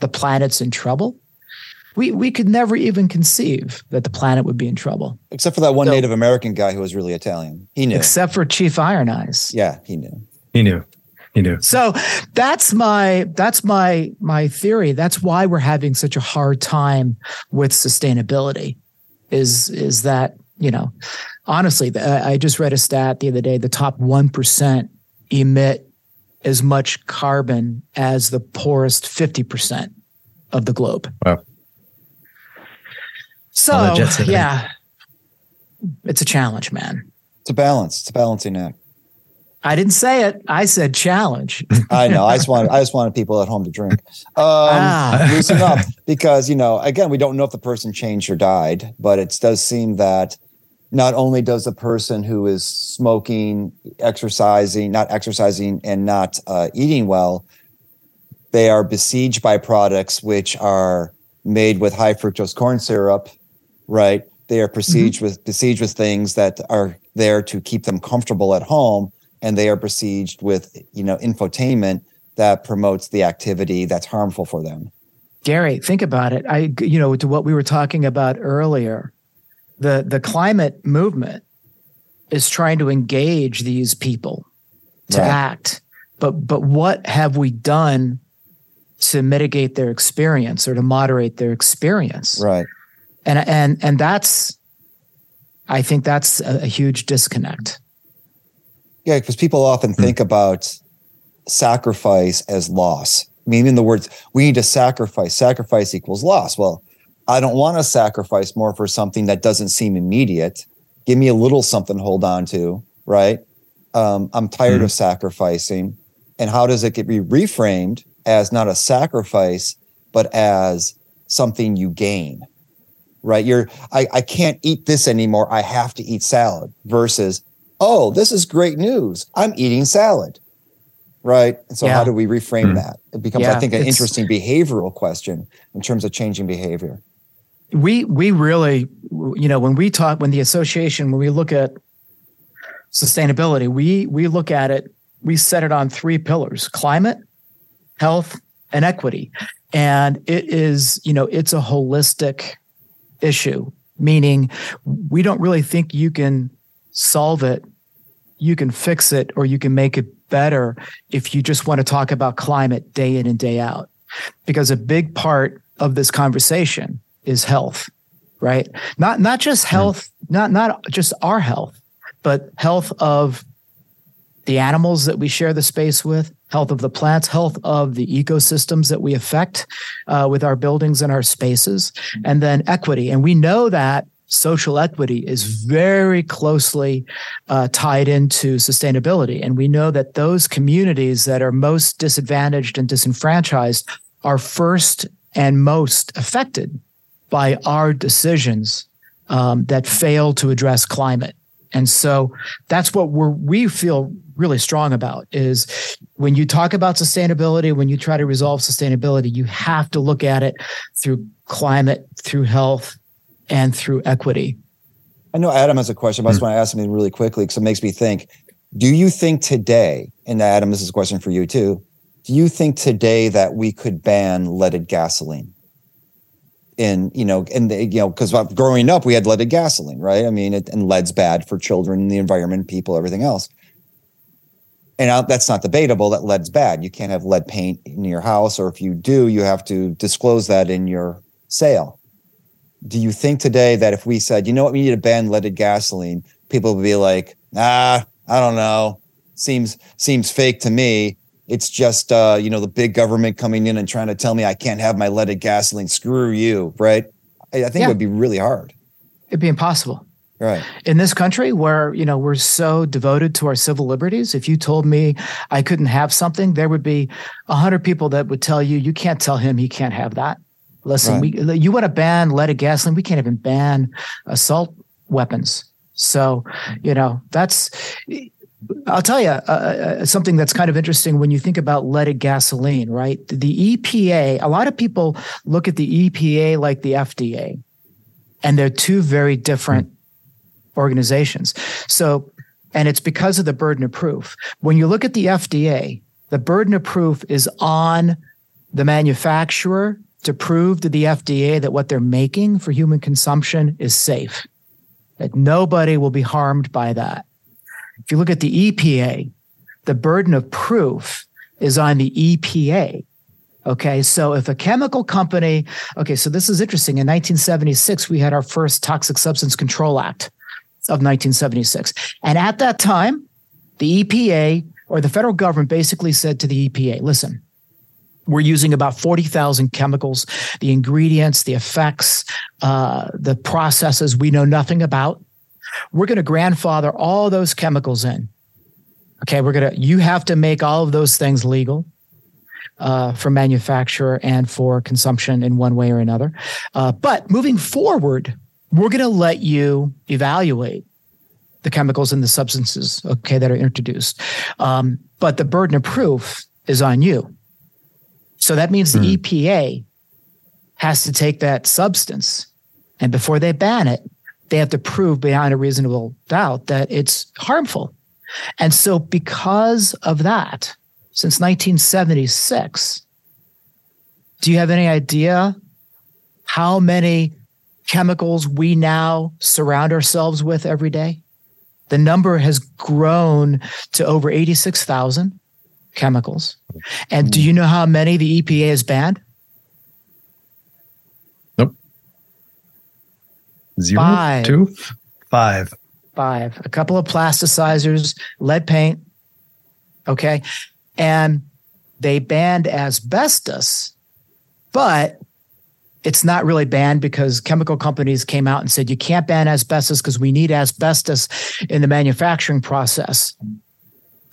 the planet's in trouble we we could never even conceive that the planet would be in trouble. Except for that one so, Native American guy who was really Italian. He knew. Except for Chief Iron Eyes. Yeah, he knew. He knew. He knew. So that's my that's my my theory. That's why we're having such a hard time with sustainability. Is is that you know, honestly, I just read a stat the other day. The top one percent emit as much carbon as the poorest fifty percent of the globe. Wow. So yeah, it's a challenge, man. It's a balance. It's a balancing act. I didn't say it. I said challenge. I know. I just wanted. I just wanted people at home to drink. Um, ah. Loosen up, because you know, again, we don't know if the person changed or died, but it does seem that not only does the person who is smoking, exercising, not exercising, and not uh, eating well, they are besieged by products which are made with high fructose corn syrup right? They are besieged mm-hmm. with besieged with things that are there to keep them comfortable at home, and they are besieged with you know infotainment that promotes the activity that's harmful for them. Gary, think about it. I you know to what we were talking about earlier, the the climate movement is trying to engage these people to right. act. But but what have we done to mitigate their experience or to moderate their experience? Right and and and that's i think that's a, a huge disconnect. Yeah because people often mm-hmm. think about sacrifice as loss. Meaning the words we need to sacrifice. Sacrifice equals loss. Well i don't want to sacrifice more for something that doesn't seem immediate. Give me a little something to hold on to right? Um, i'm tired mm-hmm. of sacrificing. And how does it get be reframed as not a sacrifice but as something you gain right? You're, I, I can't eat this anymore. I have to eat salad versus, oh, this is great news. I'm eating salad. Right. And so yeah. how do we reframe mm-hmm. that? It becomes, yeah, I think, an interesting behavioral question in terms of changing behavior. We we really, you know, when we talk, when the association, when we look at sustainability, we we look at it, we set it on three pillars: climate, health, and equity. And it is, you know, it's a holistic issue, meaning we don't really think you can solve it, you can fix it, or you can make it better if you just want to talk about climate day in and day out. Because a big part of this conversation is health, right? Not not just hmm. health, not not just our health, but health of the animals that we share the space with, health of the plants, health of the ecosystems that we affect uh, with our buildings and our spaces, and then equity. And we know that social equity is very closely uh, tied into sustainability. And we know that those communities that are most disadvantaged and disenfranchised are first and most affected by our decisions um, that fail to address climate. And so that's what we're, we feel really strong about is when you talk about sustainability, when you try to resolve sustainability, you have to look at it through climate, through health, and through equity. I know Adam has a question, but I just hmm. want to ask something really quickly because it makes me think. Do you think today, and Adam, this is a question for you too, do you think today that we could ban leaded gasoline? in you know and the, you know because growing up we had leaded gasoline right i mean it, and lead's bad for children the environment people everything else and that's not debatable that lead's bad you can't have lead paint in your house or if you do you have to disclose that in your sale do you think today that if we said you know what we need to ban leaded gasoline people would be like ah i don't know seems seems fake to me it's just uh, you know the big government coming in and trying to tell me I can't have my leaded gasoline. Screw you, right? I, I think yeah. it would be really hard. It'd be impossible. Right. In this country where, you know, we're so devoted to our civil liberties, if you told me I couldn't have something, there would be a hundred people that would tell you, you can't tell him he can't have that. Listen, right. we, you want to ban leaded gasoline. We can't even ban assault weapons. So, you know, that's I'll tell you uh, uh, something that's kind of interesting when you think about leaded gasoline, right? The EPA, a lot of people look at the EPA like the FDA, and they're two very different organizations. So, and it's because of the burden of proof. When you look at the FDA, the burden of proof is on the manufacturer to prove to the FDA that what they're making for human consumption is safe, that nobody will be harmed by that. If you look at the EPA, the burden of proof is on the EPA. Okay, so if a chemical company, okay, so this is interesting. In 1976, we had our first Toxic Substance Control Act of 1976. And at that time, the EPA or the federal government basically said to the EPA, listen, we're using about 40,000 chemicals, the ingredients, the effects, uh, the processes we know nothing about. We're going to grandfather all those chemicals in. Okay, we're going to, you have to make all of those things legal. Uh, for manufacture and for consumption in one way or another. Uh, but moving forward, we're going to let you evaluate the chemicals and the substances, okay, that are introduced. Um, but the burden of proof is on you. So that means the mm. EPA has to take that substance and before they ban it, they have to prove beyond a reasonable doubt that it's harmful. And so, because of that, since 1976, do you have any idea how many chemicals we now surround ourselves with every day? The number has grown to over 86,000 chemicals. And do you know how many the EPA has banned? Zero, five. two, five. Five. A couple of plasticizers, lead paint. Okay. And they banned asbestos, but it's not really banned because chemical companies came out and said you can't ban asbestos because we need asbestos in the manufacturing process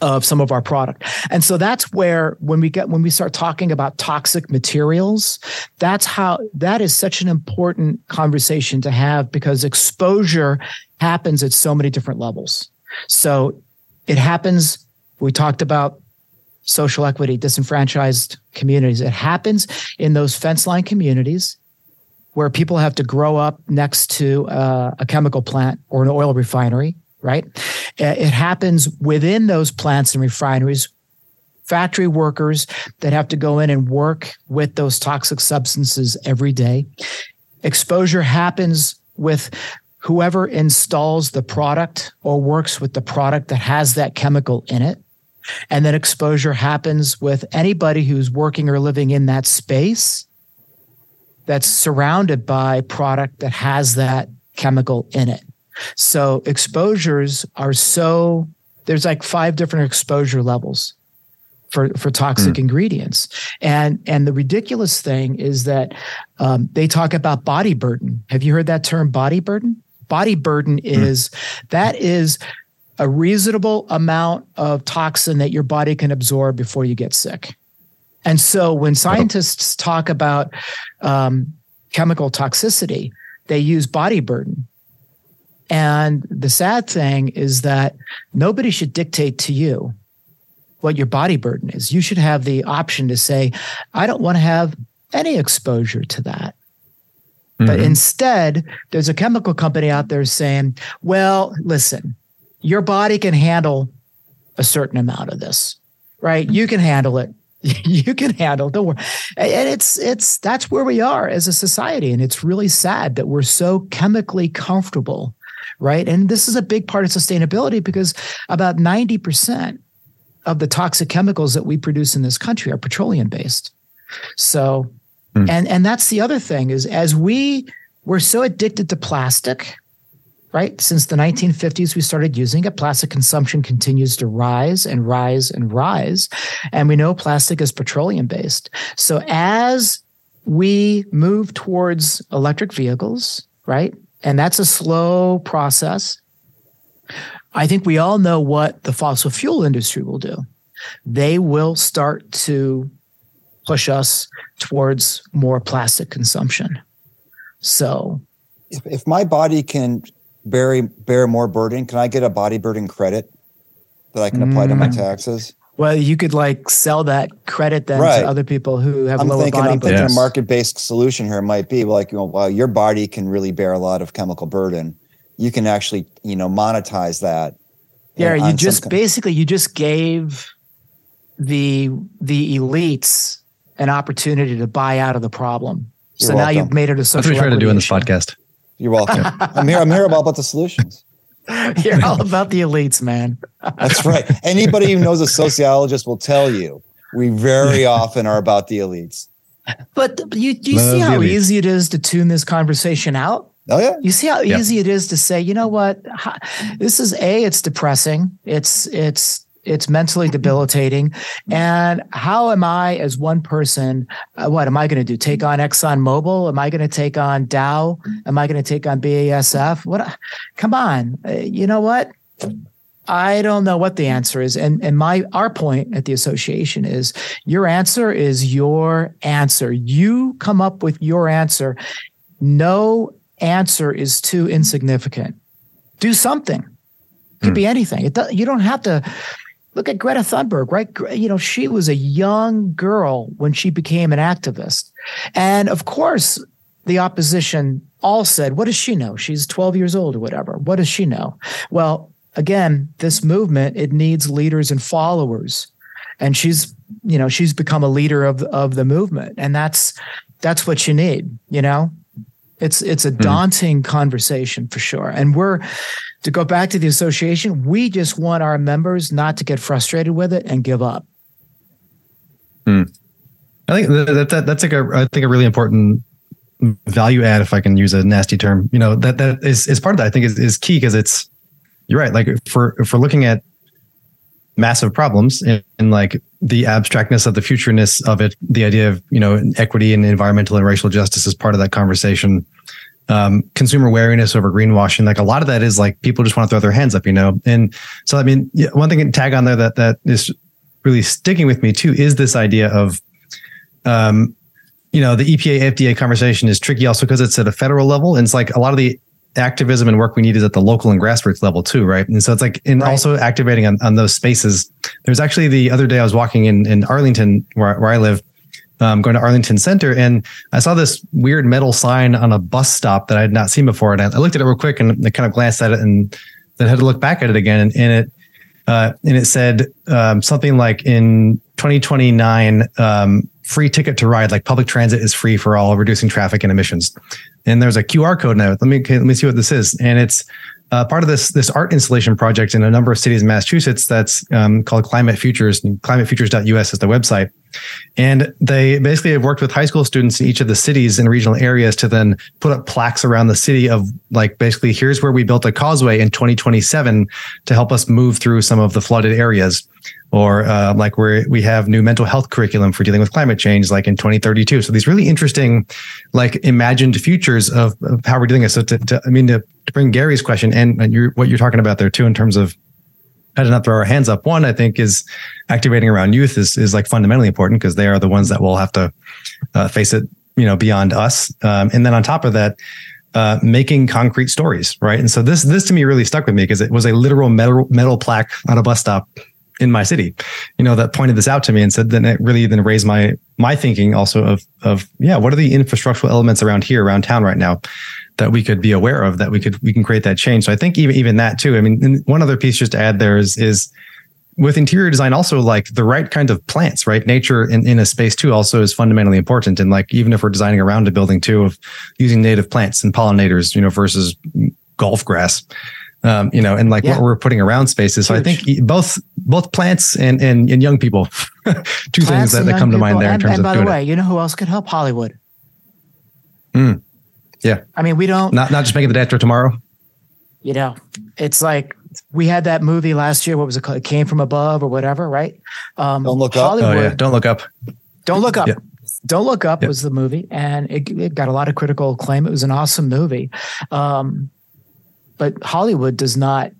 of some of our product. And so that's where when we get when we start talking about toxic materials, that's how that is such an important conversation to have because exposure happens at so many different levels. So it happens we talked about social equity, disenfranchised communities. It happens in those fence line communities where people have to grow up next to uh, a chemical plant or an oil refinery right? It happens within those plants and refineries, factory workers that have to go in and work with those toxic substances every day. Exposure happens with whoever installs the product or works with the product that has that chemical in it. And then exposure happens with anybody who's working or living in that space that's surrounded by product that has that chemical in it. So exposures are so there's like five different exposure levels for for toxic mm. ingredients, and and the ridiculous thing is that um, they talk about body burden. Have you heard that term, body burden? Body burden mm. is that is a reasonable amount of toxin that your body can absorb before you get sick. And so when scientists talk about um, chemical toxicity, they use body burden And the sad thing is that nobody should dictate to you what your body burden is. You should have the option to say, I don't want to have any exposure to that. Mm-hmm. But instead, there's a chemical company out there saying, well, listen, your body can handle a certain amount of this, right? You can handle it. you can handle. Don't worry. And it's it's that's where we are as a society, and it's really sad that we're so chemically comfortable, right? And this is a big part of sustainability because about ninety percent of the toxic chemicals that we produce in this country are petroleum based. So, mm. and and that's the other thing is as we we're so addicted to plastic right? Since the 1950s, we started using it. Plastic consumption continues to rise and rise and rise. And we know plastic is petroleum based. So as we move towards electric vehicles, right? And that's a slow process. I think we all know what the fossil fuel industry will do. They will start to push us towards more plastic consumption. So, if, if my body can bear bear more burden, can I get a body burden credit that I can apply mm. to my mm. taxes? Well, you could like sell that credit then right. to other people who have I'm lower thinking, body I'm thinking yes. a market based solution here might be like, you know, well, your body can really bear a lot of chemical burden. You can actually, you know, monetize that. Yeah, you just basically you just gave the the elites an opportunity to buy out of the problem. You're so welcome. now you've made it a social. That's what we try to do in this podcast. You're welcome. I'm here. I'm here about, about the solutions. You're all about the elites, man. That's right. Anybody who knows a sociologist will tell you we very often are about the elites. But you you Love see how easy it is to tune this conversation out? Oh yeah. You see how yeah. easy it is to say, you know what? This is a. It's depressing. It's it's it's mentally debilitating. And how am I, as one person, uh, what am I going to do? Take on Exxon Mobil? Am I going to take on Dow? Am I going to take on BASF? What? Come on. Uh, you know what? I don't know what the answer is. And and my our point at the association is your answer is your answer. You come up with your answer. No answer is too insignificant. Do something. It Could hmm. be anything. It does, you don't have to Look at Greta Thunberg, right? You know, she was a young girl when she became an activist. And of course, the opposition all said, What does she know? She's 12 years old or whatever. What does she know? Well, again, this movement, it needs leaders and followers. And she's, you know, she's become a leader of, of the movement. And that's that's what you need, you know? It's it's a hmm. daunting mm. conversation for sure. And we're to go back to the association, we just want our members not to get frustrated with it and give up. Hmm. I think that, that that's like a I think a really important value add, if I can use a nasty term. You know that that is is part of that. I think is, is key because it's you're right. Like for for looking at massive problems and, and, like the abstractness of the futureness of it, the idea of you know equity and environmental and racial justice is part of that conversation um, consumer wariness over greenwashing. Like a lot of that is like people just want to throw their hands up, you know. And so, I mean, yeah, one thing to tag on there that that is really sticking with me too is this idea of, um, you know, the EPA FDA conversation is tricky also because it's at a federal level, and it's like a lot of the activism and work we need is at the local and grassroots level too, right? And so it's like, and right. also activating on, on those spaces. There's actually the other day I was walking in in Arlington where where I live um, going to Arlington Center, and I saw this weird metal sign on a bus stop that I had not seen before. And I, looked at it real quick and I kind of glanced at it, and then had to look back at it again. And, and it uh, and it said um, something like in 2029, um, free ticket to ride, like public transit is free for all, reducing traffic and emissions. And there's a QR code now. Let me let me see what this is, and it's uh, part of this this art installation project in a number of cities in Massachusetts that's um, called Climate Futures. Climatefutures.us is the website. And they basically have worked with high school students in each of the cities and regional areas to then put up plaques around the city of like basically here's where we built a causeway in 2027 to help us move through some of the flooded areas or uh, like where we have new mental health curriculum for dealing with climate change, like in 2032. So these really interesting, like imagined futures of, of how we're doing it. So to, to I mean, to, to, bring Gary's question and, and you're, what you're talking about there too, in terms of how to not throw our hands up. One, I think is activating around youth is, is like fundamentally important because they are the ones that will have to uh, face it, you know, beyond us. Um, and then on top of that, uh, making concrete stories, right? And so this this to me really stuck with me because it was a literal metal metal plaque on a bus stop in my city, you know, that pointed this out to me and said then it really then raised my my thinking also of of yeah, what are the infrastructural elements around here around town right now that we could be aware of that we could we can create that change. So I think even even that too. I mean, one other piece just to add there is is with interior design also like the right kind of plants right nature in, in a space too also is fundamentally important and like even if we're designing around a building too of using native plants and pollinators you know versus golf grass um, you know and like yeah. what we're putting around spaces so i think both both plants and and, and young people two plants things that, that come to mind there and, in terms of. and of by the way it. you know who else could help hollywood mm. yeah i mean we don't not not just making the day after tomorrow you know it's like we had that movie last year. What was it called? It came from above or whatever, right? Um, don't look up. Oh, yeah. Don't look up. Don't look up. Don't look up was the movie, and it, it, got a lot of critical acclaim. It was an awesome movie, um, but Hollywood does not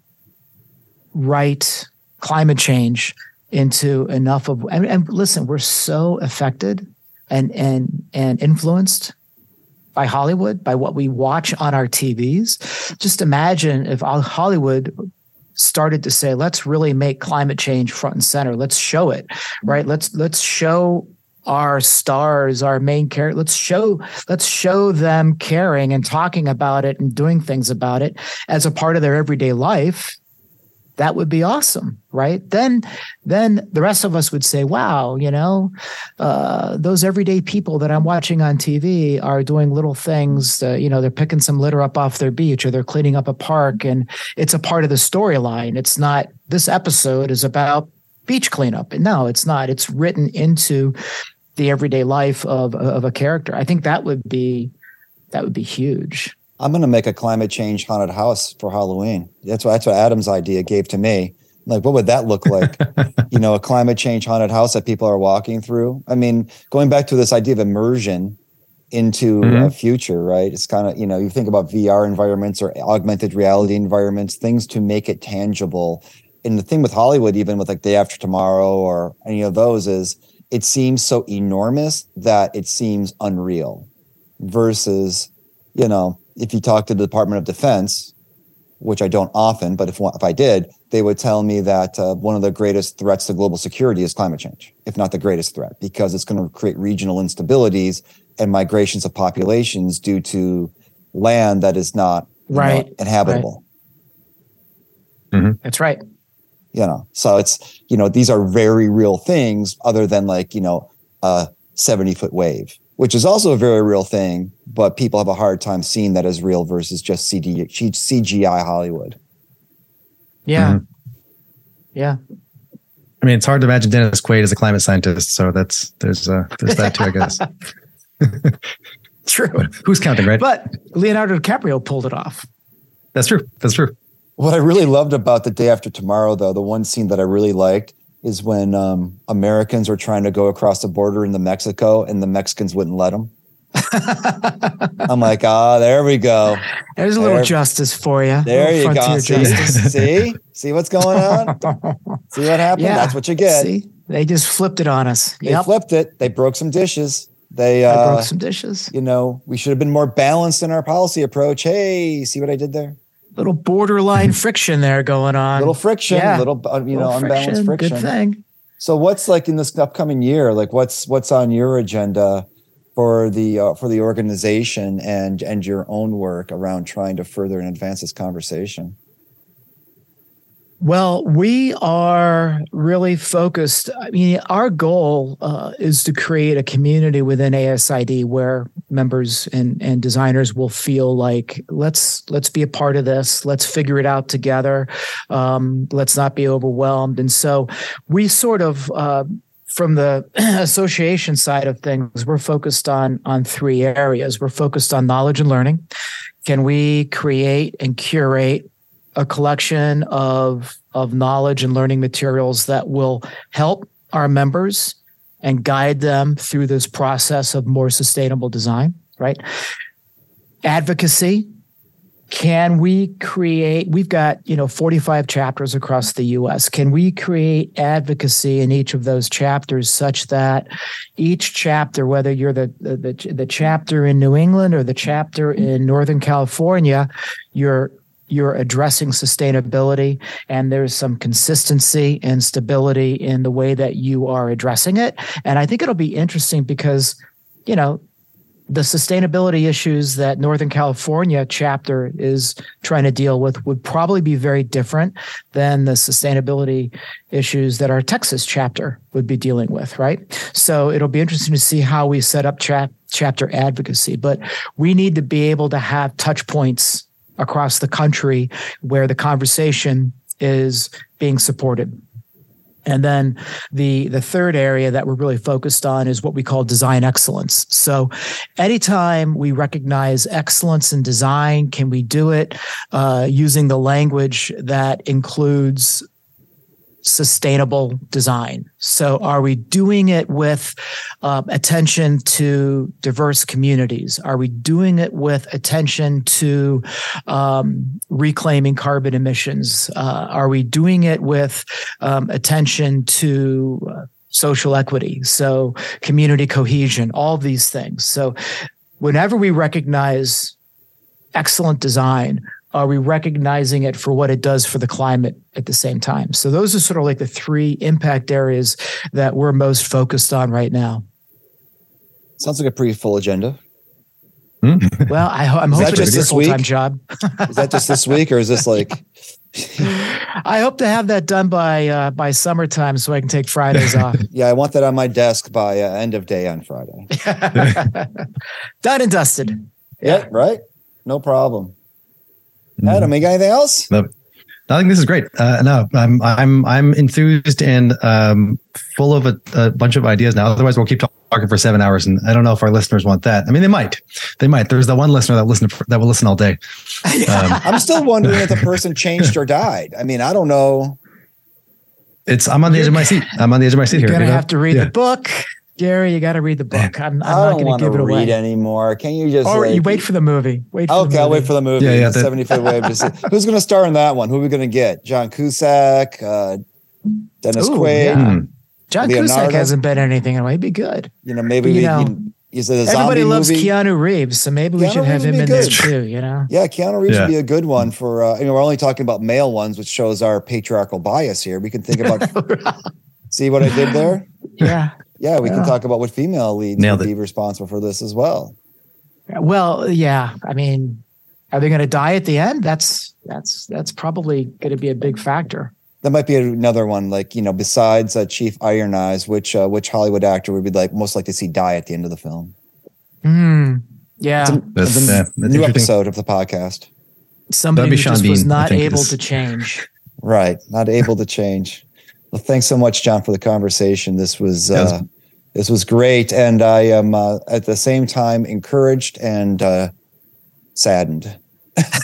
write climate change into enough of. And, and listen, we're so affected and and and influenced by Hollywood, by what we watch on our TVs. Just imagine if Hollywood started to say let's really make climate change front and center let's show it right let's let's show our stars our main character let's show let's show them caring and talking about it and doing things about it as a part of their everyday life. That would be awesome right? Then then the rest of us would say wow you know uh, those everyday people that i'm watching on tv are doing little things uh, you know they're picking some litter up off their beach or they're cleaning up a park and it's a part of the storyline. It's not this episode is about beach cleanup. No it's not. It's written into the everyday life of of a character i think that would be that would be huge I'm going to make a climate change haunted house for Halloween. That's what that's what Adam's idea gave to me. Like, what would that look like? you know, a climate change haunted house that people are walking through. I mean, going back to this idea of immersion into mm-hmm. a future, right? It's kind of you know, you think about VR environments or augmented reality environments, things to make it tangible. And the thing with Hollywood, even with like Day After Tomorrow or any of those, is it seems so enormous that it seems unreal. Versus, you know, if you talk to the Department of Defense, which I don't often, but if if I did, they would tell me that uh, one of the greatest threats to global security is climate change, if not the greatest threat, because it's going to create regional instabilities and migrations of populations due to land that is not right inhabitable. Right. Mm-hmm. That's right. You know, so it's you know these are very real things, other than like you know a seventy foot wave which is also a very real thing, but people have a hard time seeing that as real versus just CD, CGI Hollywood. Yeah. Mm-hmm. Yeah. I mean, it's hard to imagine Dennis Quaid as a climate scientist. So that's, there's, uh, there's that too, I guess. true. Who's counting, right? But Leonardo DiCaprio pulled it off. That's true. That's true. What I really loved about the day after tomorrow, though, the one scene that I really liked is when um, Americans were trying to go across the border into Mexico and the Mexicans wouldn't let them. I'm like, ah, oh, there we go. There's a little justice for you. There you go. See, see, see what's going on. see what happened. Yeah. That's what you get. See, they just flipped it on us. They yep. flipped it. They broke some dishes. They, uh, broke some dishes. You know, we should have been more balanced in our policy approach. Hey, see what I did there? Little borderline friction there going on. Little friction, yeah. little uh, you little know friction, unbalanced friction. Good thing. So what's like in this upcoming year? Like what's what's on your agenda for the uh, for the organization and and your own work around trying to further and advance this conversation? Well, we are really focused. I mean, our goal uh, is to create a community within ASID where members and, and designers will feel like let's let's be a part of this. Let's figure it out together. Um, let's not be overwhelmed. And so, we sort of uh, from the association side of things, we're focused on on three areas. We're focused on knowledge and learning. Can we create and curate a collection of of knowledge and learning materials that will help our members and guide them through this process of more sustainable design, right? Advocacy. can we create we've got you know 45 chapters across the us can we create advocacy in each of those chapters such that each chapter whether you're the the, the, chapter in new england or the chapter in northern california you're you're addressing sustainability and there's some consistency and stability in the way that you are addressing it and i think it'll be interesting because you know the sustainability issues that Northern California chapter is trying to deal with would probably be very different than the sustainability issues that our Texas chapter would be dealing with, right? So it'll be interesting to see how we set up cha- chapter advocacy, but we need to be able to have touch points across the country where the conversation is being supported and then the the third area that we're really focused on is what we call design excellence. So anytime we recognize excellence in design, can we do it uh, using the language that includes sustainable design. So, are we doing it with uh, attention to diverse communities? Are we doing it with attention to um, reclaiming carbon emissions? Uh, are we doing it with um, attention to uh, social equity? So, community cohesion, all these things. So, whenever we recognize excellent design, are we recognizing it for what it does for the climate at the same time? So those are sort of like the three impact areas that we're most focused on right now. Sounds like a pretty full agenda. Hmm? Well, I, am hoping it's a full time job. is that just this week, or is this like? I hope to have that done by uh, by summertime, so I can take Fridays off. yeah, I want that on my desk by uh, end of day on Friday. done and dusted. Yeah, yeah right. No problem. Adam, you got anything else? No, I think this is great. Uh, no, I'm I'm I'm enthused and um, full of a, a, bunch of ideas now. Otherwise, we'll keep talking for seven hours, and I don't know if our listeners want that. I mean, they might, they might. There's the one listener that listen that will listen all day. Um, I'm still wondering if the person changed or died. I mean, I don't know. It's I'm on the edge of my seat. I'm on the edge of my seat You're here. Gonna you know? have to read yeah. the book. Gary, you got to read the book. I'm, I'm not going to give it away read anymore. Can you just? Or like, you wait for the movie. Wait. okay, movie. I'll wait for the movie. Yeah, yeah. The Seventy Foot Wave. Who's going to star in that one? Who are we going to get? John Cusack, uh, Dennis Ooh, Quaid. Yeah. Hmm. John Leonardo. Cusack hasn't been anything in a way. He'd be good. You know, maybe you we, know, is it a everybody loves movie? Keanu Reeves, so maybe we should have him in good. there too. You know. Yeah, Keanu Reeves yeah. would be a good one for. Uh, you know, we're only talking about male ones, which shows our patriarchal bias here. We can think about. see what I did there? Yeah. Yeah, we yeah. can talk about what female leads Nailed would it. be responsible for this as well. Well, yeah. I mean, are they going to die at the end? That's that's that's probably going to be a big factor. That might be another one. Like you know, besides uh, Chief Iron Eyes, which uh, which Hollywood actor would be like most likely to see die at the end of the film? Hmm. Yeah, it's a, that's, it's a uh, new episode of the podcast. Somebody who just Bean, was not able to change. Right, not able to change. Well, thanks so much, Jon, for the conversation. This was, uh, this was great, and I am uh, at the same time encouraged and uh, saddened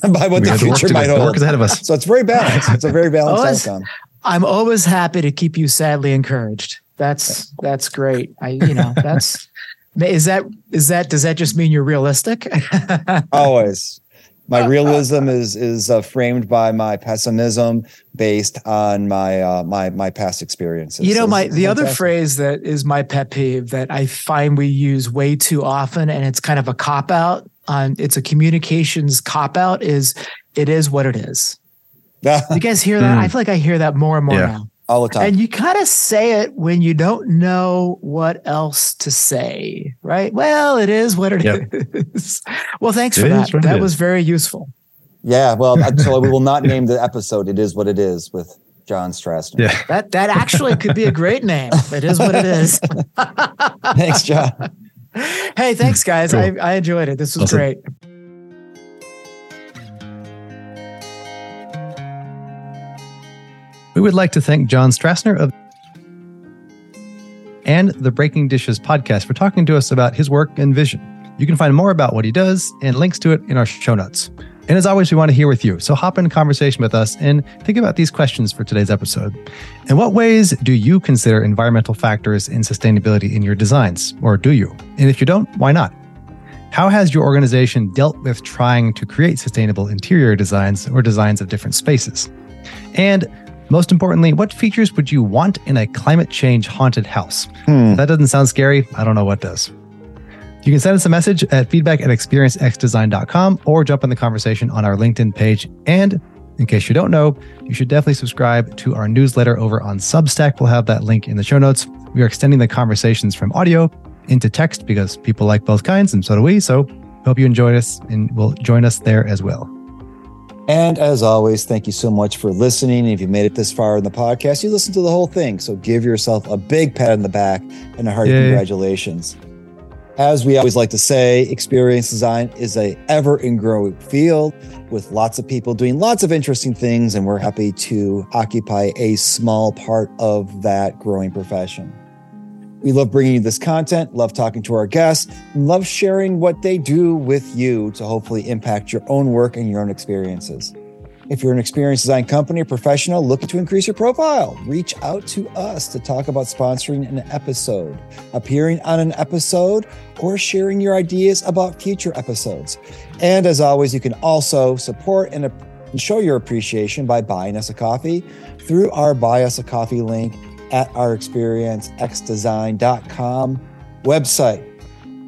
by what the future might hold. Work is ahead of us. So it's very balanced. It's a very balanced always, outcome. I'm always happy to keep you sadly encouraged. That's that's great. I you know that's is that is that does that just mean you're realistic? always my realism is is uh, framed by my pessimism based on my uh, my my past experiences. You know, my the other phrase that is my pet peeve that I find we use way too often, and it's kind of a cop out. On it's a communications cop out. Is it is what it is. you guys hear that? Mm. I feel like I hear that more and more yeah. now all the time. And you kind of say it when you don't know what else to say, right? Well, it is what it yep. is. well, thanks it for that. That was very useful. Yeah, well, so we will not name the episode. It is what it is with Jon Strassner. Yeah, that that actually could be a great name. It is what it is. thanks, Jon. Hey, thanks, guys. Cool. I, I enjoyed it. This was awesome. great. We would like to thank Jon Strassner of and the Breaking Dishes podcast for talking to us about his work and vision. You can find more about what he does and links to it in our show notes. And as always, we want to hear with you. So hop in conversation with us and think about these questions for today's episode. In what ways do you consider environmental factors in sustainability in your designs? Or do you? And if you don't, why not? How has your organization dealt with trying to create sustainable interior designs or designs of different spaces? And most importantly, what features would you want in a climate change haunted house? Hmm. that doesn't sound scary. I don't know what does. You can send us a message at feedback at experiencexdesign.com or jump in the conversation on our LinkedIn page. And in case you don't know, you should definitely subscribe to our newsletter over on Substack. We'll have that link in the show notes. We are extending the conversations from audio into text because people like both kinds, and so do we. So hope you enjoyed us and will join us there as well. And as always, thank you so much for listening. If you made it this far in the podcast, you listened to the whole thing. So give yourself a big pat on the back and a hearty Yay. congratulations. As we always like to say, experience design is a ever and growing field with lots of people doing lots of interesting things, and we're happy to occupy a small part of that growing profession. We love bringing you this content, love talking to our guests, love sharing what they do with you to hopefully impact your own work and your own experiences. If you're an experienced design company or professional looking to increase your profile, reach out to us to talk about sponsoring an episode, appearing on an episode, or sharing your ideas about future episodes. And as always, you can also support and show your appreciation by buying us a coffee through our Buy Us a Coffee link at our experiencexdesign.com website.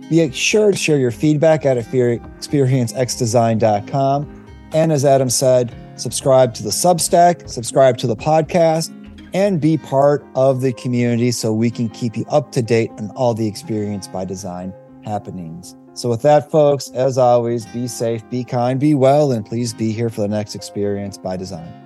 Be sure to share your feedback at experiencexdesign.com. And as Adam said, subscribe to the Substack, subscribe to the podcast, and be part of the community so we can keep you up to date on all the Experience by Design happenings. So, with that, folks, as always, be safe, be kind, be well, and please be here for the next Experience by Design.